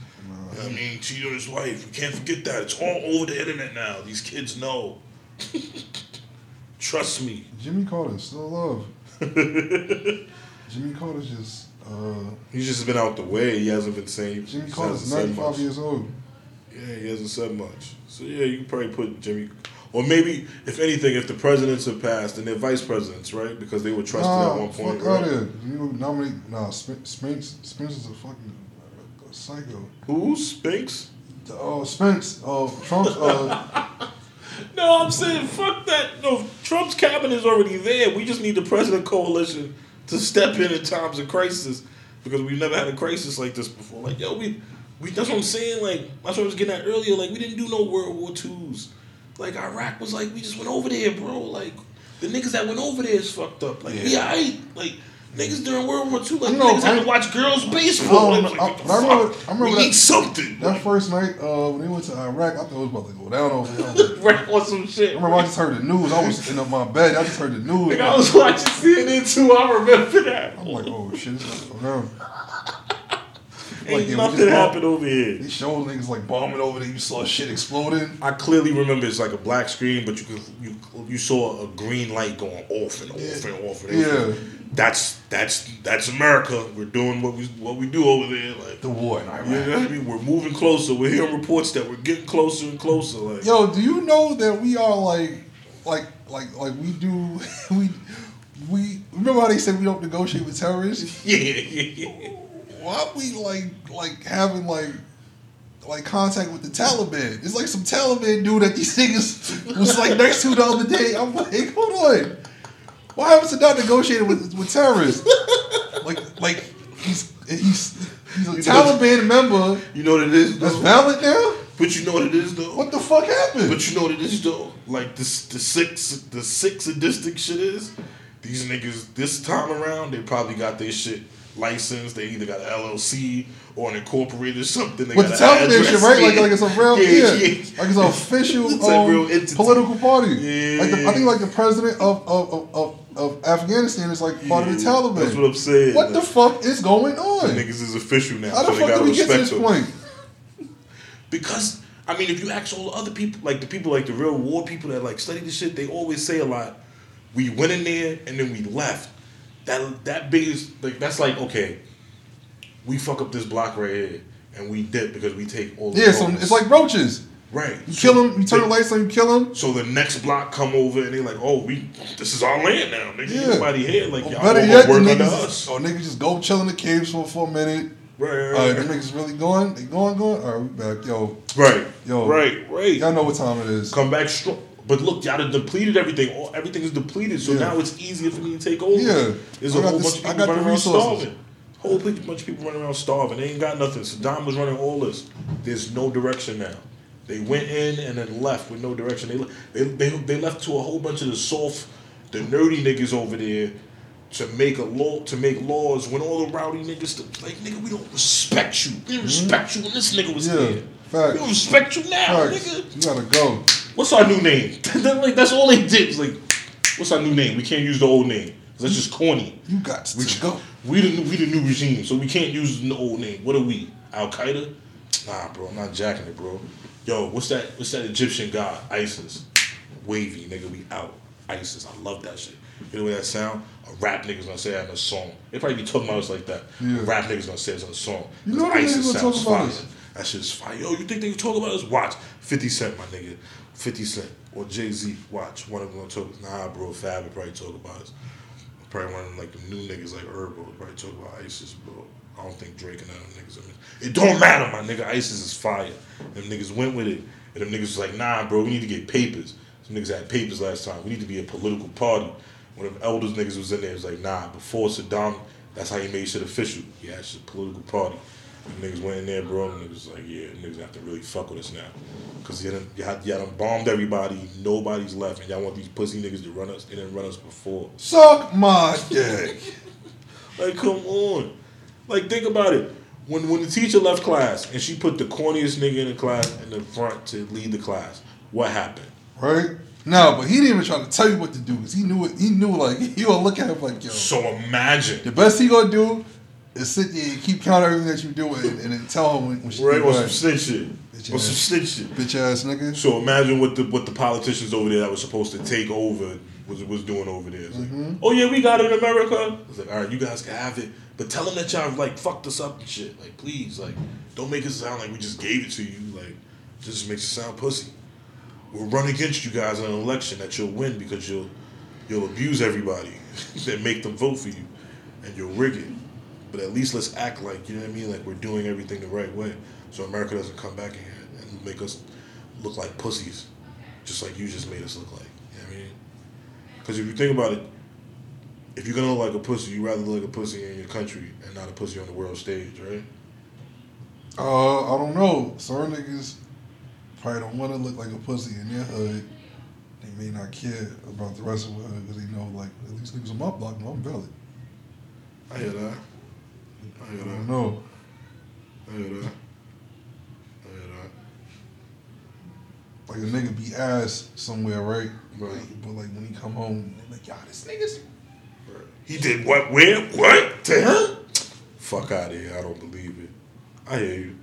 I mean, cheated on his wife. We can't forget that. It's all over the internet now. These kids know. Trust me. Jimmy Carter's still alive. Jimmy Carter's just. Uh, He's just been out the way. He hasn't been saying. Jimmy Carter's 95 years old. Yeah, he hasn't said much. So yeah, you can probably put Jimmy, or maybe if anything, if the presidents have passed and they're vice presidents, right? Because they were trusted Nah, at one point. fuck Right? out of You nominate. Nah, Spinks. Spence. Spence is a fucking uh, psycho. Who? Spinks? Oh, Spinks. Oh, Trump's. Uh, No, I'm saying fuck that. No, Trump's cabinet is already there. We just need the president coalition to step in in times of crisis because we've never had a crisis like this before. Like yo, we, we. That's what I'm saying. Like that's what I was getting at earlier. Like we didn't do no World War Twos. Like Iraq was like we just went over there, bro. Like the niggas that went over there is fucked up. Like we alright. Like niggas during World War Two, like You know, niggas had to watch girls baseball. I Like, don't like, know. what the I- I remember-? I remember we that- need something. that first night uh, when they went to Iraq, I thought it was about to go down over there. I was like- Right on some shit. I remember I just heard the news. I was sitting up my bed. I just heard the news. Like, I was watching CNN too. I remember that. I'm like, oh shit, this is going down. Like, Ain't yeah, nothing just happened over here. They showed niggas like bombing over there. You saw shit exploding. I clearly remember it's like a black screen, but you could you you saw a green light going off and off and off. And Yeah. off. That's that's that's America. We're doing what we what we do over there. Like The war in Iraq. you know what I mean? We're moving closer. We're hearing reports that we're getting closer and closer. Like Yo, do you know that we are like, like, like, like we do, we, we remember how they said we don't negotiate with terrorists? yeah, yeah, yeah. Why we like, like having like, like contact with the Taliban? It's like some Taliban dude that these niggas was like next to the other day. I'm like, hold on, why haven't not negotiated with with terrorists? Like, like he's he's he's a You know- Taliban member You know what it is that's though. valid now. But you know what it is though. What the fuck happened? But you know what it is though? Like this the six the six sadistic shit is, these niggas this time around they probably got their shit licensed. They either got an LLC or an incorporated something. They With the got shit, address. right? Like, like it's a real, Yeah, yeah, yeah. like it's an official It's a um, real political party. Yeah. Like the, I think like the president of of, of, of, Afghanistan is like part of the Taliban. That's what I'm saying. What the fuck is going on? Niggas is official now, How so the fuck did we get to respect this them. point? Because I mean, if you ask all the other people, like the people, like the real war people that like study this shit, they always say a lot. We went in there and then we left. That that biggest like that's like okay, we fuck up this block right here and we dip because we take all. the Yeah, so it's like roaches. right. You So kill them, you turn the lights on, you kill them. So the next block come over and they like, oh, we this is our land now, nigga. Yeah. Nobody here, like Or y'all better all yet, work under us. or niggas just go chill in the caves for, for a minute. Right, All right, right, right. them niggas really going? They going, going? All right, we back. Yo, right, Yo. right, right. y'all know what time it is. come back strong. But look, y'all done depleted everything. All, everything is depleted, so Yeah. now it's easier for me to take over. Yeah. There's I a whole this- bunch of people running around starving. Whole bunch of people running around starving. They ain't got nothing. Saddam was running all this. There's no direction now. They went in and then left with no direction. They they they, they left to a whole bunch of the soft, the nerdy niggas over there to make a law to make laws when all the rowdy niggas like nigga we don't respect you. We didn't respect you when this nigga was Mm-hmm. Yeah, here. facts. We don't respect you now, Facts. nigga. You gotta go. What's our new name? like that's all they did. Was like, what's our new name? We can't use the old name. That's just corny. You got to We just go. We the we the new regime, so we can't use the old name. What are we? Al Qaeda? Nah, bro. I'm not jacking it, bro. Yo, what's that? What's that Egyptian god? ISIS. Wavy, nigga. We out. ISIS. I love that shit. You know what that sound? A rap nigga's gonna say that in a song. They probably be talking about us like that. Yeah. A rap nigga's gonna say it in a song. You know the niggas ISIS gonna talk sounds about fire. us. That shit's fire. Yo, you think they can talk about us? Watch. 50 Cent, my nigga. 50 Cent. Or Jay Z. Watch. One of them gonna talk. Nah, bro. Fab would probably talk about us. Probably one of them, like the new niggas like Herbo would probably talk about ISIS, bro. I don't think Drake and them niggas. It don't matter, my nigga. ISIS is fire. Them niggas went with it. And them niggas was like, nah, bro, we need to get papers. Some niggas had papers last time. We need to be a political party. One of them elders niggas was in there. It was like, nah, before Saddam, that's how he made shit official. Yeah, it's a political party. Niggas went in there, bro, and niggas was like, yeah, niggas have to really fuck with us now. Because y'all, done- y'all, y'all done bombed everybody. Nobody's left. And y'all want these pussy niggas to run us. They didn't run us before. Suck my dick. Like, come on. Like, think about it. When when the teacher left class and she put the corniest nigga in the class in the front to lead the class, what happened? right? No, but he didn't even try to tell you what to do because he knew it. He knew like he gonna look at him like yo. So imagine, The best he gonna do is sit there and keep count everything that you do and, and then tell him when, when she right? On some snitch shit. Bitch On some ass. snitch shit. Bitch ass nigga. So imagine what the what the politicians over there that was supposed to take over was was doing over there. It's like, Mm-hmm. oh yeah, we got it in America. It's like, all right, you guys can have it, but tell them that y'all like fucked us up and shit. Like, please, like, don't make it sound like we just gave it to you. Like, just makes it sound pussy. We'll run against you guys in an election that you'll win because you'll you'll abuse everybody that make them vote for you, and you'll rig it. But at least let's act like you know what I mean, like we're doing everything the right way, so America doesn't come back in here and make us look like pussies, just like you just made us look like. You know what I mean? Because if you think about it, if you're gonna look like a pussy, you rather look like a pussy in your country and not a pussy on the world stage, right? Uh, I don't know. Certain niggas probably don't want to look like a pussy in their hood. They may not care about the rest of the hood because they know, like, at least niggas on my block know I'm valid. I hear that. I hear don't that. know. I hear that. I hear that. Like a nigga be ass somewhere, right? Right. Like, but like when he come home, like, y'all, this nigga's. He did what? Where? What? To him? Fuck out of here. I don't believe it. I hear you.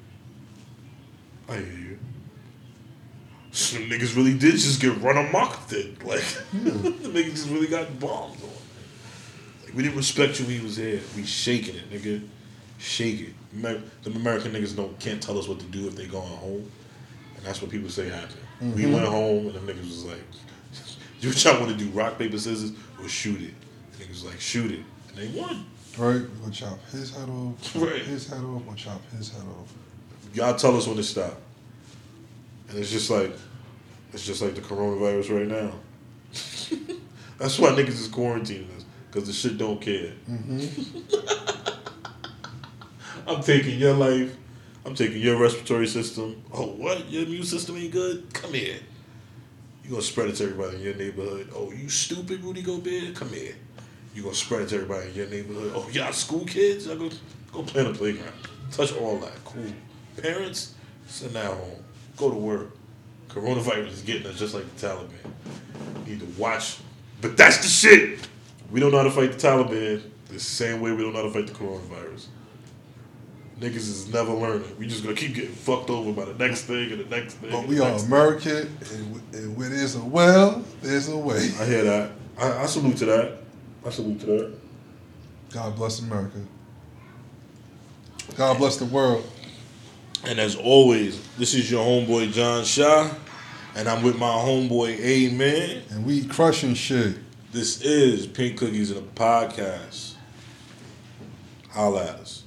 I hear you. Some niggas really did just get run amok it. Like, the niggas just really got bombed on. We didn't respect you when he was here. We shaking it, nigga. Shake it. The American niggas don't can't tell us what to do if they going home. And that's what people say happened. We mm-hmm. went home and the niggas was like, you y'all want to do, rock, paper, scissors, or shoot it? The niggas was like, shoot it. And they won. Right? We're gonna chop his head off. Right. His head off. We'll chop his head off. y'all tell us when to stop. And it's just like, it's just like the coronavirus right now. That's why niggas is quarantining us, because the shit don't care. I'm taking your life. I'm taking your respiratory system. Oh, what? Your immune system ain't good? Come here. You gonna spread it to everybody in your neighborhood. Oh, you stupid Rudy Gobert? Come here. You gonna spread it to everybody in your neighborhood. Oh, y'all school kids? Go, go play on the playground. Touch all that. Cool. Parents, sit that home. Go to work. Coronavirus is getting us just like the Taliban. Need to watch. But that's the shit. We don't know how to fight the Taliban the same way we don't know how to fight the coronavirus. Niggas is never learning. We just gonna keep getting fucked over by the next thing and the next thing. But we are American, and, and where there's a well, there's a way. I hear that. I, I salute to that. I salute to that. God bless America. God bless the world. And as always, this is your homeboy John Shaw, and I'm with my homeboy Amen. And we crushing shit. This is Pink Cookies and a Podcast. Holla at us.